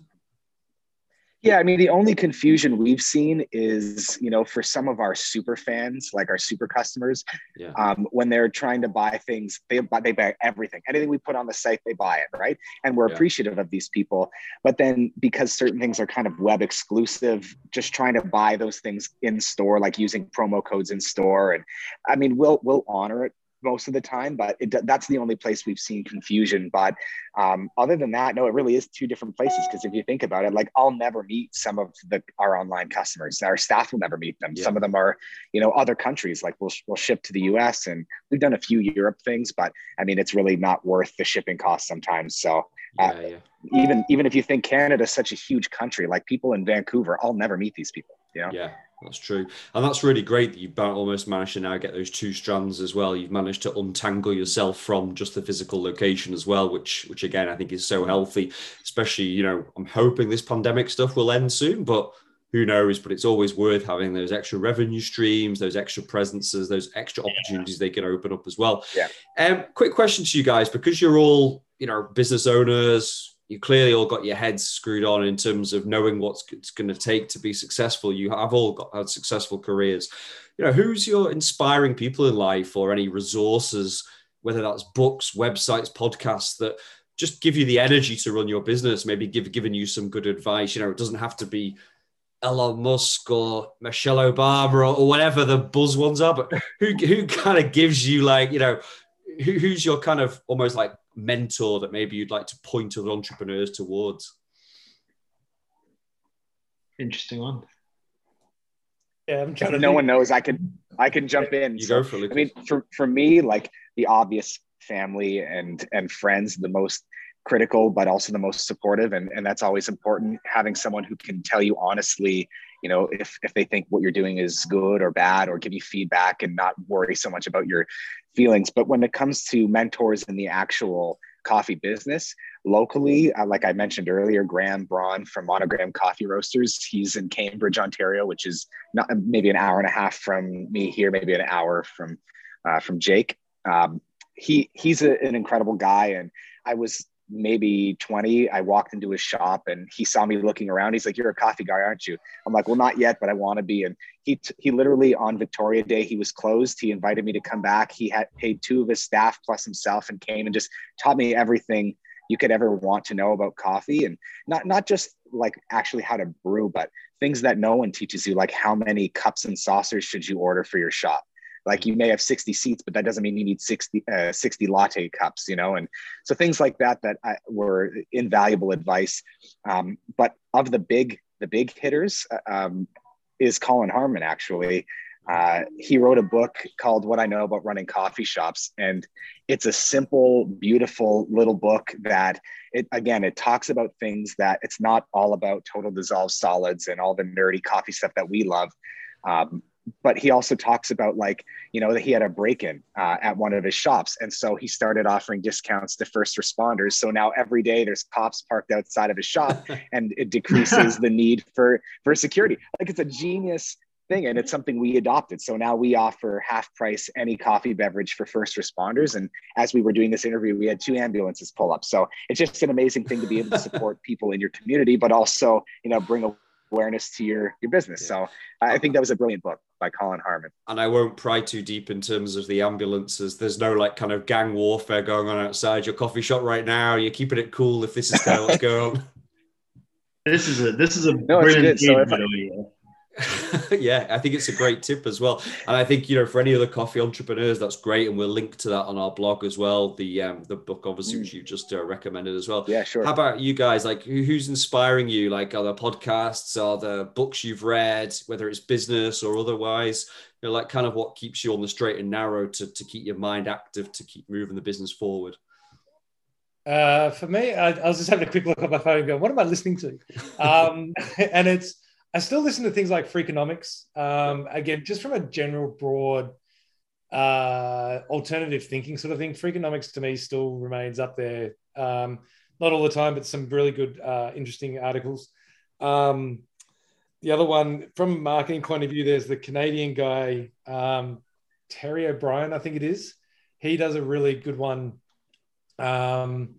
Yeah, I mean, the only confusion we've seen is, you know, for some of our super fans, like our super customers, yeah. um, when they're trying to buy things, they buy, they buy everything. Anything we put on the site, they buy it, right? And we're yeah. appreciative of these people. But then because certain things are kind of web exclusive, just trying to buy those things in store, like using promo codes in store, and I mean, we'll we'll honor it most of the time, but it, that's the only place we've seen confusion. But um, other than that, no, it really is two different places. Because if you think about it, like I'll never meet some of the our online customers. Our staff will never meet them. Yeah. Some of them are, you know, other countries. Like we'll we'll ship to the U.S. and we've done a few Europe things, but I mean, it's really not worth the shipping cost sometimes. So. Yeah, yeah. Even even if you think Canada is such a huge country, like people in Vancouver, I'll never meet these people. You know? Yeah, that's true, and that's really great that you've almost managed to now get those two strands as well. You've managed to untangle yourself from just the physical location as well, which, which again I think is so healthy. Especially, you know, I'm hoping this pandemic stuff will end soon, but who knows? But it's always worth having those extra revenue streams, those extra presences, those extra opportunities yeah. they can open up as well. Yeah. Um, quick question to you guys, because you're all, you know, business owners, you clearly all got your heads screwed on in terms of knowing what's it's going to take to be successful. You have all got had successful careers. You know, who's your inspiring people in life or any resources, whether that's books, websites, podcasts that just give you the energy to run your business, maybe give giving you some good advice. You know, it doesn't have to be Elon Musk or Michelle Obama or, or whatever the buzz ones are, but who who kind of gives you like, you know, who, who's your kind of almost like mentor that maybe you'd like to point other entrepreneurs towards? Interesting one. Yeah, I'm trying to. no think. one knows. I can I can jump in. You So, go for it. I mean, for for me, like the obvious family and and friends, the most critical, but also the most supportive, and and that's always important. Having someone who can tell you honestly, you know, if if they think what you're doing is good or bad, or give you feedback, and not worry so much about your feelings. But when it comes to mentors in the actual coffee business locally uh, like i mentioned earlier graham braun from Monigram coffee roasters he's in cambridge ontario which is not maybe an hour and a half from me here maybe an hour from uh, from jake um, he he's a, an incredible guy and i was maybe 20 i walked into his shop and he saw me looking around. He's like you're a coffee guy aren't you? I'm like well not yet but i want to be. And he t- he literally on victoria day he was closed. He invited me to come back. He had paid two of his staff plus himself and came and just taught me everything you could ever want to know about coffee. And not not just like actually how to brew but things that no one teaches you like how many cups and saucers should you order for your shop like you may have 60 seats but that doesn't mean you need 60 uh, 60 latte cups you know and so things like that that I, were invaluable advice. Um, but of the big the big hitters uh, um, is colin harmon actually. Uh, he wrote a book called what i know about running coffee shops and it's a simple beautiful little book that it again it talks about things that it's not all about total dissolved solids and all the nerdy coffee stuff that we love. Um, but he also talks about like you know that he had a break-in uh, at one of his shops. And so he started offering discounts to first responders. So now every day there's cops parked outside of his shop and it decreases the need for for security. Like it's a genius thing and it's something we adopted. So now we offer half price any coffee beverage for first responders. And as we were doing this interview we had two ambulances pull up. So it's just an amazing thing to be able to support people in your community but also you know bring awareness to your your business so i think that was a brilliant book by colin harmon and I won't pry too deep in terms of the ambulances. There's no like kind of gang warfare going on outside your coffee shop right now. You're keeping it cool if this is kind of what's going on. This is a this is a No, it's brilliant good. So if by I- the way. Yeah. yeah, I think it's a great tip as well. And I think you know for any other coffee entrepreneurs, that's great, and we'll link to that on our blog as well. The um, the book, obviously, Mm. which you just uh, recommended as well. yeah sure How about you guys? Like, who, who's inspiring you? Like, are there podcasts? Are there books you've read, whether it's business or otherwise? You know, like, kind of what keeps you on the straight and narrow to to keep your mind active, to keep moving the business forward. Uh, for me, I, I was just having a quick look at my phone going, what am I listening to? Um, and it's, I still listen to things like Freakonomics. Um, again, just from a general broad uh, alternative thinking sort of thing. Freakonomics to me still remains up there. Um, not all the time, but some really good, uh, interesting articles. Um, the other one, from a marketing point of view, there's the Canadian guy, um, Terry O'Brien, I think it is. He does a really good one um,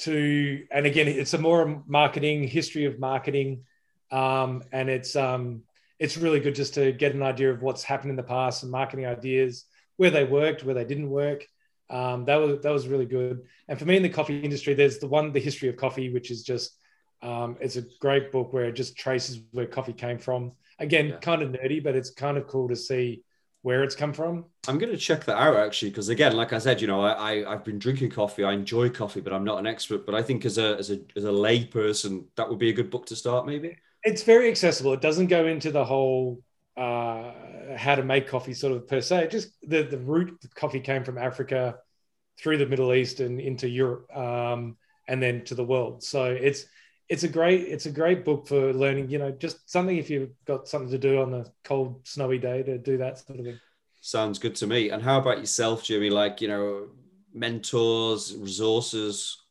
to and again it's a more marketing history of marketing um, and it's um, it's really good just to get an idea of what's happened in the past and marketing ideas where they worked where they didn't work um, that was that was really good and for me in the coffee industry there's the one the history of coffee which is just um, it's a great book where it just traces where coffee came from again Yeah. kind of nerdy but it's kind of cool to see where it's come from I'm going to check that out actually, because again, like I said, you know, I, I I've been drinking coffee. I enjoy coffee, but I'm not an expert. But I think as a as a as a lay person, that would be a good book to start, maybe. It's very accessible. It doesn't go into the whole uh, how to make coffee sort of per se. Just the the root of coffee came from Africa through the Middle East and into Europe, um, and then to the world. So it's it's a great it's a great book for learning. You know, just something if you've got something to do on a cold snowy day to do that sort of thing. Sounds good to me. And how about yourself, Jimmy? Like, you know, mentors, resources.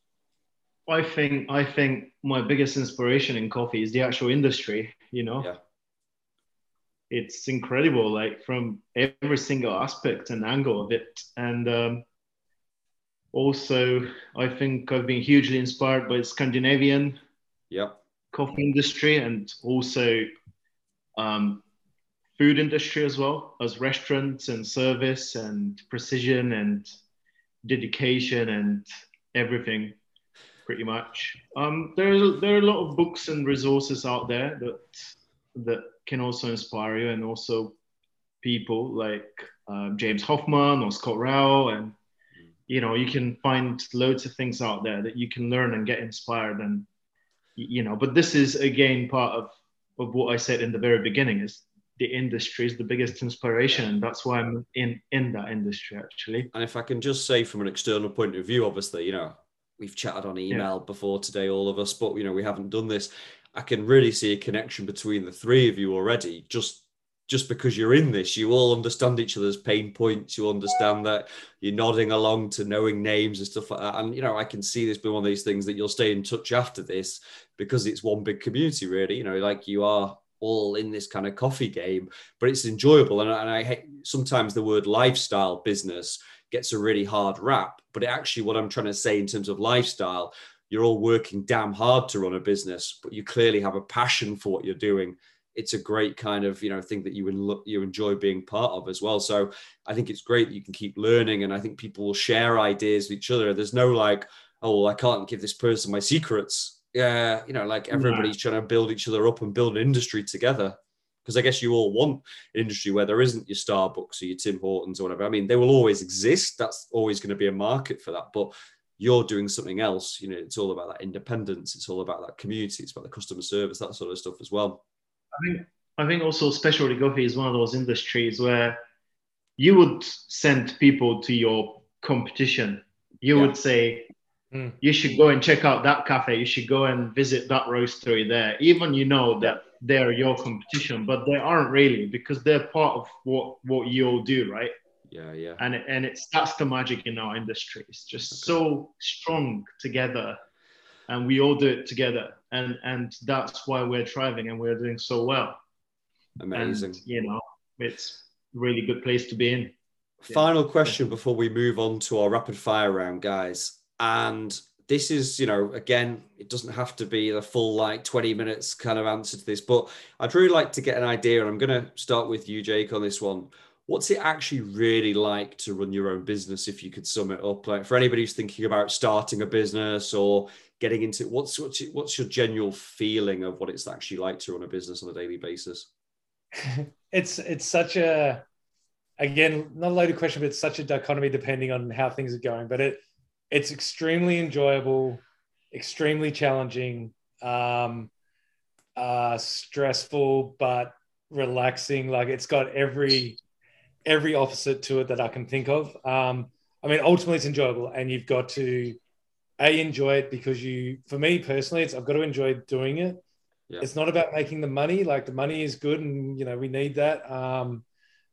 I think I think my biggest inspiration in coffee is the actual industry. You know, Yeah. it's incredible, like from every single aspect and angle of it. And um, also, I think I've been hugely inspired by Scandinavian Yep. coffee industry and also um, food industry as well as restaurants and service and precision and dedication and everything pretty much. Um, there, are, there are a lot of books and resources out there that that can also inspire you and also people like uh, james Hoffmann or scott rao and you know you can find loads of things out there that you can learn and get inspired and you know but this is again part of of what i said in the very beginning is the industry is the biggest inspiration and that's why i'm in in that industry actually. And if I can just say from an external point of view, obviously, you know, we've chatted on email before today, all of us, but you know, we haven't done this. I can really see a connection between the three of you already. Just just because you're in this, you all understand each other's pain points. You understand that you're nodding along to knowing names and stuff like that. And you know, I can see this being one of these things that you'll stay in touch after this because it's one big community, really. You know, like you are all in this kind of coffee game, but it's enjoyable. And, and I hate sometimes the word lifestyle business gets a really hard rap, but actually, what I'm trying to say in terms of lifestyle, you're all working damn hard to run a business, but you clearly have a passion for what you're doing. It's a great kind of you know thing that you en- you enjoy being part of as well. So I think it's great that you can keep learning, and I think people will share ideas with each other. There's no like, oh, well, I can't give this person my secrets. Yeah, you know, like everybody's trying to build each other up and build an industry together. Because I guess you all want an industry where there isn't your Starbucks or your Tim Hortons or whatever. I mean, they will always exist. That's always going to be a market for that. But you're doing something else. You know, it's all about that independence. It's all about that community. It's about the customer service, that sort of stuff as well. I think I think also specialty coffee is one of those industries where you would send people to your competition. You Yeah. would say, Mm. you should go and check out that cafe. You should go and visit that roastery there. Even you know that they're your competition, but they aren't really because they're part of what what you all do, right? Yeah, yeah. And it, and it's that's the magic in our industry. It's just so strong together, and we all do it together, and and that's why we're thriving and we're doing so well Amazing. and you know it's really good place to be in Final question before we move on to our rapid fire round, guys. And this is, you know, again, it doesn't have to be the full like 20 minutes kind of answer to this, but I'd really like to get an idea. And I'm going to start with you, Jake, on this one. What's it actually really like to run your own business if you could sum it up? Like for anybody who's thinking about starting a business or getting into what's what's, what's your general feeling of what it's actually like to run a business on a daily basis? it's it's such a again not a loaded question but it's such a dichotomy depending on how things are going but it it's extremely enjoyable extremely challenging um uh stressful but relaxing. Like it's got every every opposite to it that i can think of. Um i mean ultimately it's enjoyable and you've got to a enjoy it because you for me personally it's i've got to enjoy doing it. Yeah. it's not about making the money. Like the money is good and you know we need that. Um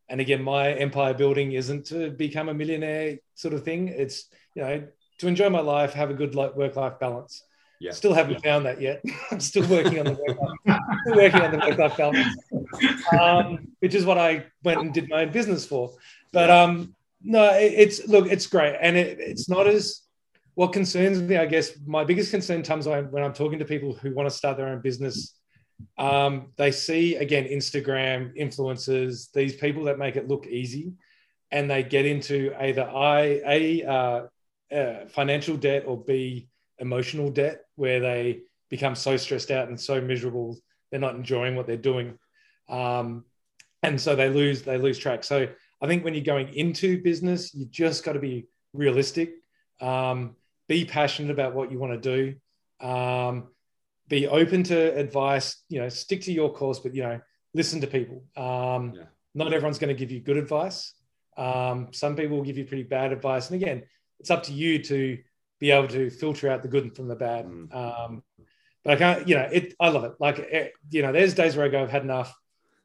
and again my empire building isn't to become a millionaire sort of thing. It's you know to enjoy my life have a good like work life balance. Yeah. still haven't found that yet. I'm still working on the work life, still working on the work life balance. Um, which is what i went and did my own business for. But um no it, it's look it's great. And it, it's not as what concerns me, I guess, my biggest concern comes when, when I'm talking to people who want to start their own business. Um, they see again Instagram influencers, these people that make it look easy, and they get into either I a uh, uh, financial debt or b emotional debt, where they become so stressed out and so miserable they're not enjoying what they're doing, um, and so they lose they lose track. So I think when you're going into business, you just got to be realistic. Um, be passionate about what you want to do um, be open to advice you know stick to your course but you know listen to people um, Yeah. not everyone's going to give you good advice um, some people will give you pretty bad advice and again it's up to you to be able to filter out the good from the bad. Mm. um, but i can't you know it i love it. Like it, you know there's days where i go i've had enough.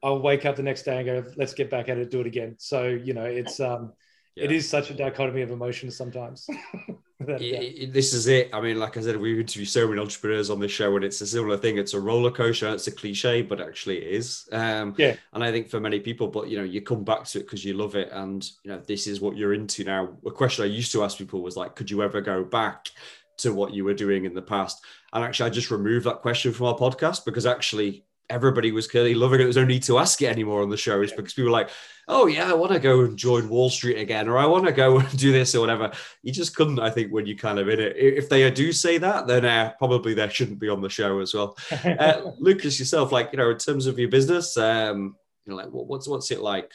I'll wake up the next day and go let's get back at it do it again. So you know it's um Yeah. is such a dichotomy of emotions sometimes this is it. I mean, like I said, we've interviewed so many entrepreneurs on this show, and it's a similar thing. It's a roller coaster. It's a cliche, but actually it is. Um, yeah. And I think for many people, but you know, you come back to it because you love it, and you know, this is what you're into now. A question I used to ask people was like, could you ever go back to what you were doing in the past? And actually, I just removed that question from our podcast because actually everybody was clearly loving it. There was no need to ask it anymore on the show, shows because people were like, oh, yeah, I want to go and join Wall Street again, or I want to go and do this or whatever. You just couldn't, I think, when you kind of in it. If they do say that, then uh, probably they shouldn't be on the show as well. Uh, Lucas, yourself, like, you know, in terms of your business, um, you know, like, what's, what's it like?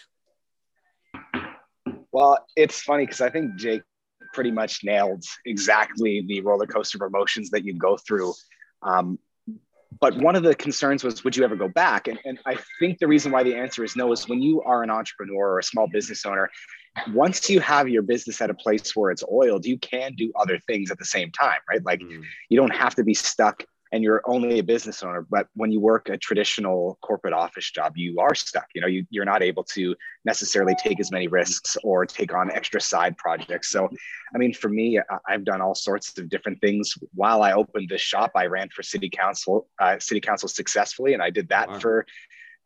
Well, it's funny because I think Jake pretty much nailed exactly the roller coaster of emotions that you go through. Um, but one of the concerns was would you ever go back and, and i think the reason why the answer is no is when you are an entrepreneur or a small business owner once you have your business at a place where it's oiled you can do other things at the same time right like mm. you don't have to be stuck and you're only a business owner but when you work a traditional corporate office job you are stuck you know you, you're not able to necessarily take as many risks or take on extra side projects so i mean for me i've done all sorts of different things while i opened this shop i ran for city council uh, city council successfully and i did that wow. for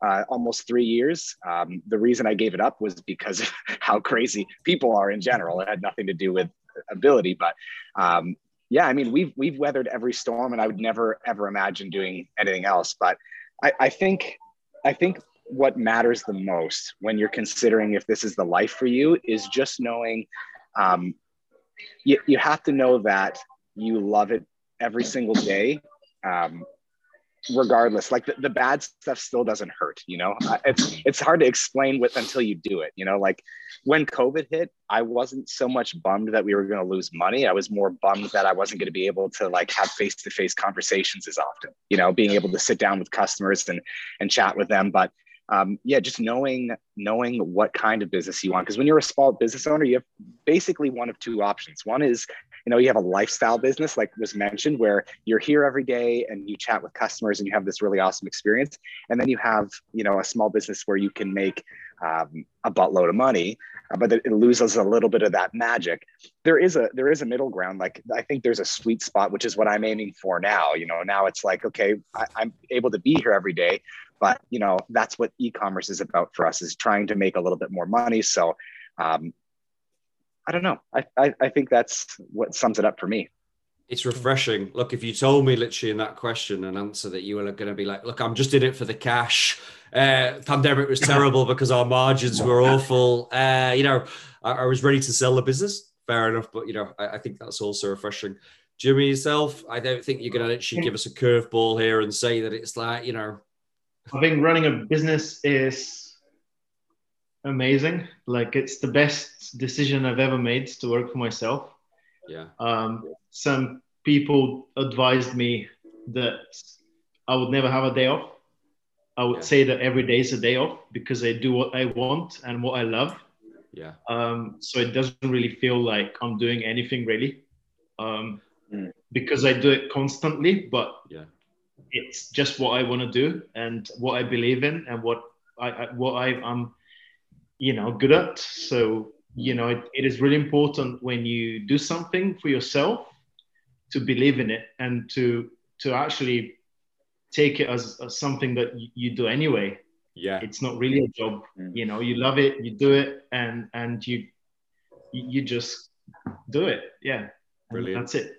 uh, almost three years. Um, the reason I gave it up was because of how crazy people are in general. It had nothing to do with ability, but um, yeah, I mean, we've we've weathered every storm, and I would never ever imagine doing anything else. But I, I think I think what matters the most when you're considering if this is the life for you is just knowing um, you, you have to know that you love it every single day um, regardless like the, the bad stuff still doesn't hurt you know it's it's hard to explain with until you do it you know like when covid hit i wasn't so much bummed that we were going to lose money i was more bummed that i wasn't going to be able to like have face-to-face conversations as often you know being able to sit down with customers and and chat with them but um, yeah, just knowing knowing what kind of business you want. Because when you're a small business owner, you have basically one of two options. One is you know you have a lifestyle business like was mentioned where you're here every day and you chat with customers and you have this really awesome experience. And then you have you know a small business where you can make um, a buttload of money uh, but it loses a little bit of that magic. There is a there is a middle ground. Like i think there's a sweet spot which is what i'm aiming for now. You know now it's like okay I, i'm able to be here every day but you know that's what e-commerce is about for us is trying to make a little bit more money. So um, i don't know. I, I, I think that's what sums it up for me. It's refreshing. Look if you told me literally in that question and answer that you were going to be like look i'm just in it for the cash. Uh, pandemic was terrible because our margins were awful. Uh, you know I, I, was ready to sell the business. Fair enough but you know I, I think that's also refreshing. Jimmy yourself i don't think you're going to actually give us a curveball here and say that it's like you know. I think running a business is amazing. Like it's the best decision I've ever made to work for myself. Yeah. Um, some people advised me that I would never have a day off. I would yeah. say that every day is a day off because I do what I want and what I love. Yeah. Um, so it doesn't really feel like I'm doing anything really. Um, mm. because I do it constantly, but yeah it's just what I want to do and what I believe in and what I, I what I, am you know good at. So you know it, it is really important when you do something for yourself to believe in it and to to actually take it as, as something that you do anyway. Yeah, it's not really a job. Mm. You know, you love it, you do it, and and you you just do it. Yeah, brilliant. That's it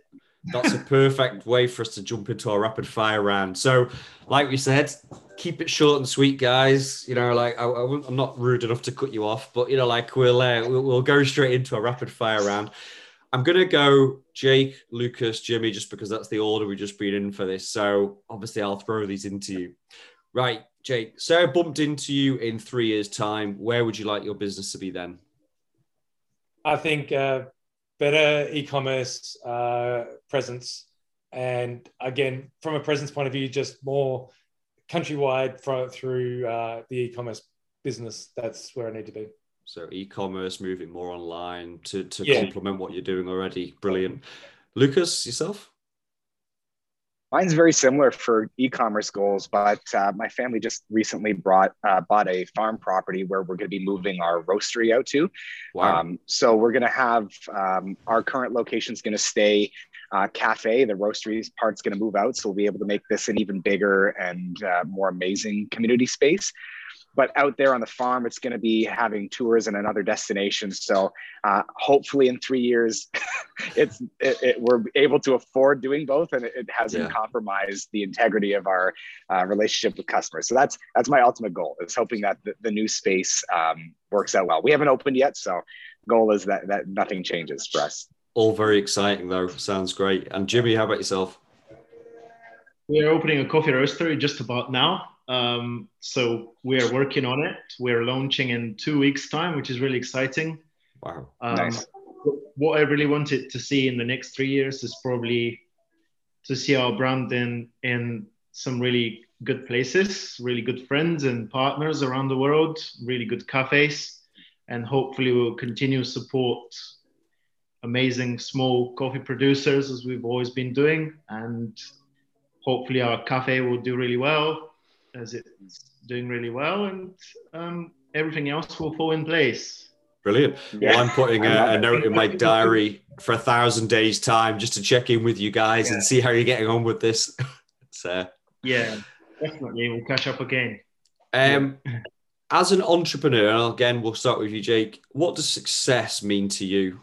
that's a perfect way for us to jump into our rapid fire round. So, like we said, keep it short and sweet, guys. You know, like I, am not rude enough to cut you off, but you know, like we'll, uh, we'll go straight into a rapid fire round. I'm gonna go Jake, Lucas, Jimmy, just because that's the order we've just been in for this. So obviously, I'll throw these into you. Right, Jake. So I bumped into you in three years' time. Where would you like your business to be then? I think uh, better e-commerce uh, presence, and again, from a presence point of view, just more countrywide through uh, the e-commerce business. That's where I need to be. So e-commerce moving more online to to yeah. complement what you're doing already. Brilliant. Lucas, yourself? Mine's very similar for e-commerce goals, but uh, my family just recently brought uh, bought a farm property where we're going to be moving our roastery out to. Wow. Um, so we're going to have um, our current location is going to stay uh, cafe. The roastery part's going to move out, so we'll be able to make this an even bigger and uh, more amazing community space but out there on the farm it's going to be having tours in another destination so uh, hopefully in three years it's it, it, we're able to afford doing both and it, it hasn't Yeah. compromised the integrity of our uh, relationship with customers so that's that's my ultimate goal is hoping that the, the new space um, works out well we haven't opened yet so goal is that that nothing changes for us All very exciting though. Sounds great. And Jimmy, how about yourself? We're opening a coffee roastery just about now. Um, so we're working on it. We're launching in two weeks' time, which is really exciting. Wow. Um, Nice. What I really wanted to see in the next three years is probably to see our brand in in some really good places, really good friends and partners around the world, really good cafes, and hopefully we'll continue to support amazing small coffee producers as we've always been doing, and hopefully our cafe will do really well as it's doing really well, and um, everything else will fall in place. Brilliant. Yeah. Well, I'm putting I a, love a note in my diary for a thousand days' time just to check in with you guys Yeah. and see how you're getting on with this. so, Yeah, definitely. We'll catch up again. um, as an entrepreneur, again, we'll start with you, Jake. What does success mean to you?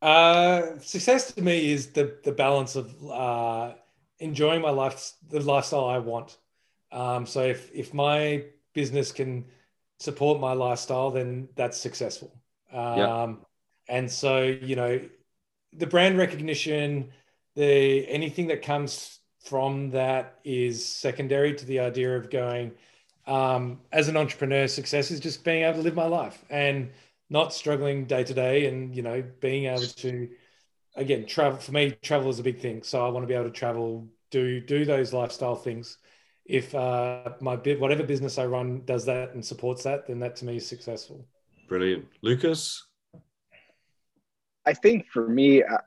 Uh, success to me is the the balance of uh, enjoying my life, the lifestyle I want. Um, so if if my business can support my lifestyle, then that's successful. Um, Yeah. And so you know, the brand recognition, the anything that comes from that is secondary to the idea of going. Um, as an entrepreneur, success is just being able to live my life and not struggling day to day and you know being able to again travel for me travel is a big thing so i want to be able to travel do do those lifestyle things if uh my bit whatever business i run does that and supports that then that to me is successful Brilliant. Lucas? I think for me, uh,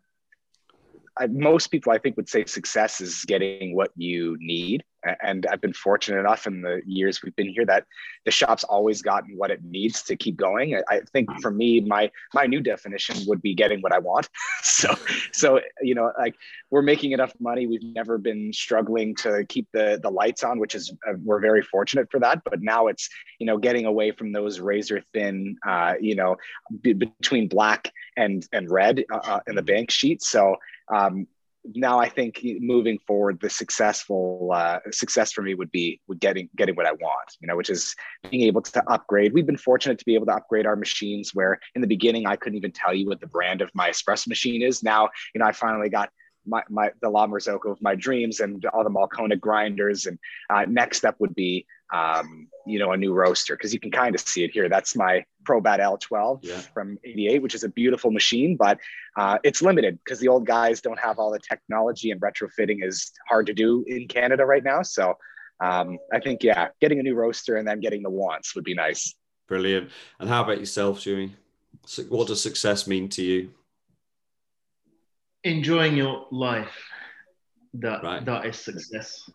I, most people I think would say success is getting what you need. And I've been fortunate enough in the years we've been here that the shop's always gotten what it needs to keep going. I, think for me, my my new definition would be getting what I want. so so you know, like we're making enough money. We've never been struggling to keep the the lights on, which is uh, we're very fortunate for that. But now it's you know getting away from those razor thin, uh, you know, be between black and and red uh, uh, in the bank sheet. So um, now I think moving forward, the successful uh, success for me would be would getting getting what I want, you know, which is being able to upgrade. We've been fortunate to be able to upgrade our machines. Where in the beginning I couldn't even tell you what the brand of my espresso machine is. Now you know I finally got my, my the La Marzocco of my dreams and all the Mahlkönig grinders. And uh, next step would be um, you know a new roaster because you can kind of see it here. That's my Probat L12 Yeah. from '88, which is a beautiful machine, but uh, it's limited because the old guys don't have all the technology and retrofitting is hard to do in Canada right now. So um, I think yeah, getting a new roaster and then getting the wants would be nice. Brilliant. And how about yourself, Jimmy? What does success mean to you? Enjoying your life. That Right. that is success.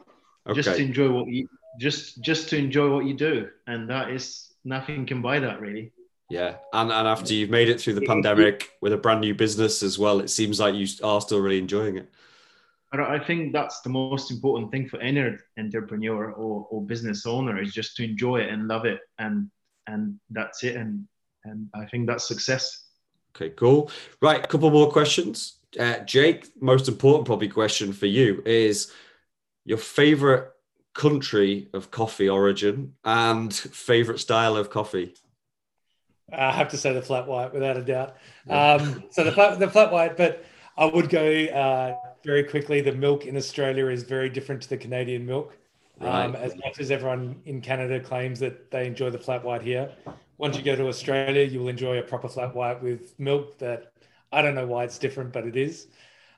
Okay. Just enjoy what you just just to enjoy what you do, and that is nothing can buy that really. Yeah, and and after you've made it through the pandemic with a brand new business as well, it seems like you are still really enjoying it. I think that's the most important thing for any entrepreneur or, or business owner is just to enjoy it and love it, and and that's it. And and I think that's success. Okay, cool. Right, a couple more questions. Uh, Jake, most important probably question for you is your favorite country of coffee origin and favorite style of coffee. I have to say the flat white without a doubt. Yeah. Um, so the flat, the flat white, but I would go uh, very quickly. The milk in Australia is very different to the Canadian milk. Um, as much as everyone in Canada claims that they enjoy the flat white here, once you go to Australia, you will enjoy a proper flat white with milk that I don't know why it's different, but it is.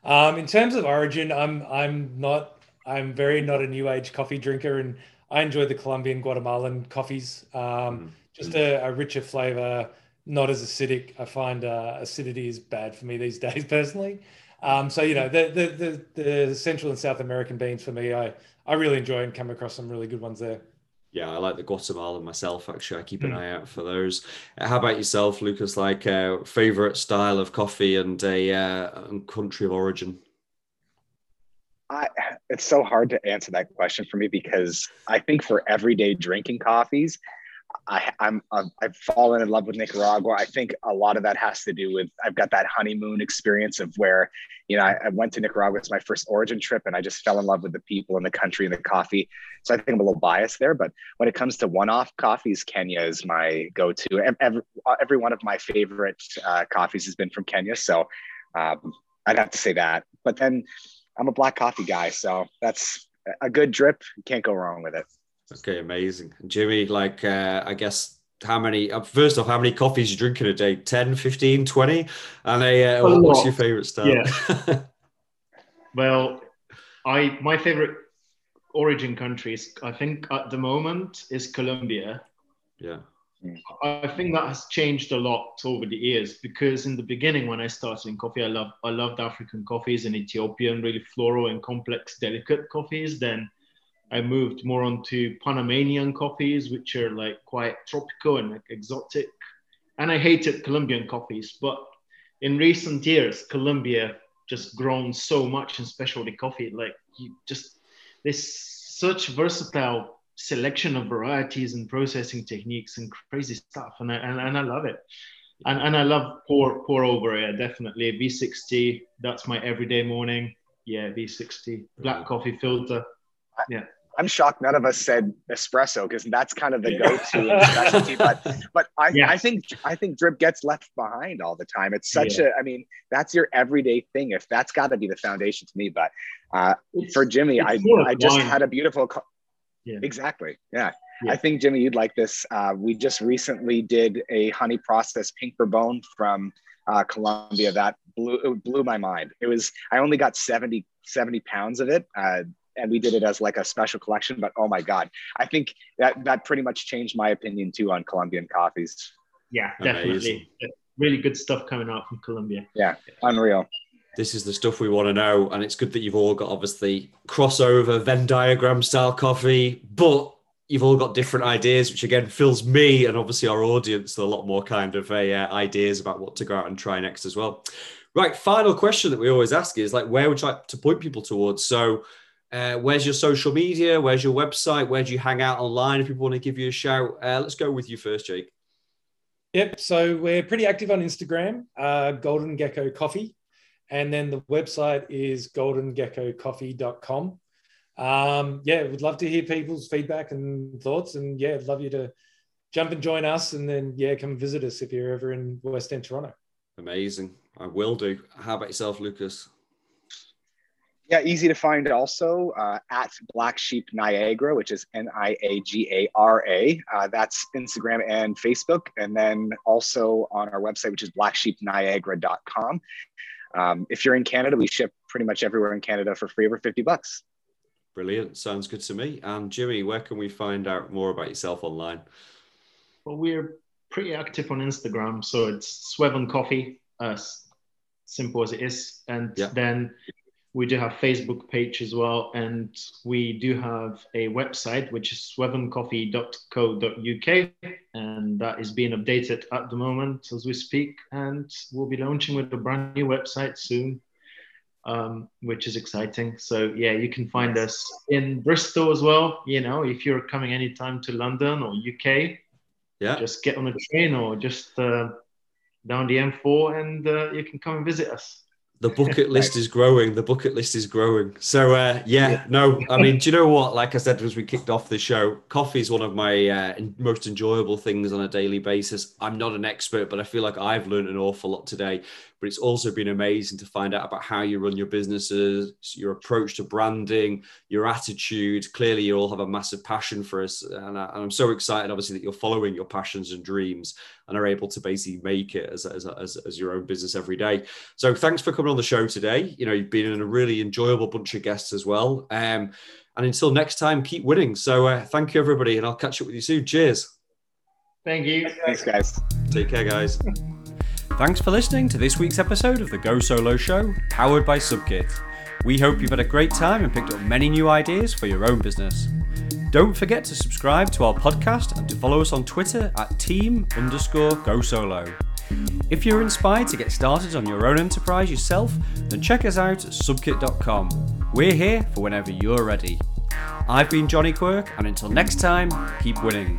Um, in terms of origin, I'm I'm not I'm very not a new age coffee drinker, and I enjoy the Colombian Guatemalan coffees. Um, just a, a richer flavor, not as acidic. I find uh, acidity is bad for me these days personally. Um, so you know the, the the the Central and South American beans for me, I I really enjoy and come across some really good ones there. Yeah, I like the Guatemalan myself. Actually, I keep an mm. eye out for those. How about yourself, Lucas? Like, uh, favorite style of coffee and a uh, country of origin? I, it's so hard to answer that question for me because I think for everyday drinking coffees, I, I'm I've fallen in love with Nicaragua. I think a lot of that has to do with I've got that honeymoon experience of where, you know, I, I, went to Nicaragua. It's my first origin trip, and I just fell in love with the people and the country and the coffee. So I think I'm a little biased there. But when it comes to one-off coffees, Kenya is my go-to. Every, every one of my favorite uh, coffees has been from Kenya, so um, I'd have to say that. But then I'm a black coffee guy, so that's a good drip. Can't go wrong with it. Okay, amazing. Jimmy, like, uh, I guess how many, uh, first off, how many coffees you drink in a day? 10, 15, 20? And a, uh, what's your favorite style? Yeah. well, I, my favorite origin countries, I think at the moment is Colombia. Yeah. I think that has changed a lot over the years because in the beginning when I started in coffee, I loved I loved African coffees and Ethiopian, really floral and complex, delicate coffees. Then I moved more onto Panamanian coffees, which are like quite tropical and like exotic. And I hated Colombian coffees, but in recent years, Colombia just grown so much in specialty coffee. Like you just there's such versatile selection of varieties and processing techniques and crazy stuff, and I and, and I love it. And, and I love pour pour over. Yeah, definitely V60. That's my everyday morning. Yeah, V60 black coffee filter. Yeah. I'm shocked none of us said espresso because that's kind of the go-to specialty. But but I, yes. I think I think drip gets left behind all the time. It's such yeah. a I mean that's your everyday thing. If that's got to be the foundation to me. But uh, for Jimmy, I I just had a beautiful. Co- yeah. Exactly. Yeah. yeah. I think Jimmy, you'd like this. Uh, we just recently did a honey process pink bourbon from uh, Colombia that blew blew my mind. It was I only got 70 70 pounds of it. Uh, and we did it as like a special collection. But oh my god, I think that that pretty much changed my opinion too on Colombian coffees. Yeah, definitely. Amazing. Really good stuff coming out from Colombia. Yeah, unreal. This is the stuff we want to know, and it's good that you've all got obviously crossover Venn diagram style coffee, but you've all got different ideas, which again fills me and obviously our audience with a lot more kind of uh, ideas about what to go out and try next as well. Right, final question that we always ask is like, where would you like to point people towards? So, uh, where's your social media? Where's your website? Where do you hang out online if people want to give you a shout? Uh, let's go with you first, Jake. Yep. So we're pretty active on Instagram, uh, Golden Gecko Coffee. And then the website is goldengeckocoffee.com. Um, yeah, would love to hear people's feedback and thoughts. And yeah, I'd love you to jump and join us. And then, yeah, come visit us if you're ever in West End, Toronto. Amazing. I will do. How about yourself, Lucas? Yeah, easy to find also uh, at Black Sheep Niagara, which is N I A G A R A. Uh, that's Instagram and Facebook. And then also on our website, which is blacksheepniagara.com. Um, if you're in Canada, we ship pretty much everywhere in Canada for free over 50 bucks. Brilliant. Sounds good to me. And Jimmy, where can we find out more about yourself online? Well, we're pretty active on Instagram. So it's Sweven Coffee, uh, simple as it is. And yeah. then we do have Facebook page as well, and we do have a website which is swevencoffee.co.uk, and that is being updated at the moment as we speak. And we'll be launching with a brand new website soon, um, which is exciting. So yeah, you can find us in Bristol as well. You know, if you're coming anytime to London or UK, yeah, just get on a train or just uh, down the M4, and uh, you can come and visit us the bucket list is growing. The bucket list is growing. So uh, yeah, yeah, no, I mean, do you know what? Like I said as we kicked off the show, coffee is one of my uh, most enjoyable things on a daily basis. I'm not an expert, but I feel like I've learned an awful lot today but it's also been amazing to find out about how you run your businesses, your approach to branding, your attitude. Clearly, you all have a massive passion for us. And, I, am so excited, obviously, that you're following your passions and dreams and are able to basically make it as, as, as, as your own business every day. So, thanks for coming on the show today. You know, you've been in a really enjoyable bunch of guests as well. Um, and until next time, keep winning. So, uh, thank you, everybody, and I'll catch up with you soon. Cheers. Thank you. Thanks, guys. Take care, guys. Thanks for listening to this week's episode of the Go Solo Show, powered by Subkit. We hope you've had a great time and picked up many new ideas for your own business. Don't forget to subscribe to our podcast and to follow us on Twitter at team underscore go solo. If you're inspired to get started on your own enterprise yourself, then check us out at subkit.com. We're here for whenever you're ready. I've been Jonny Quirk, and until next time, keep winning.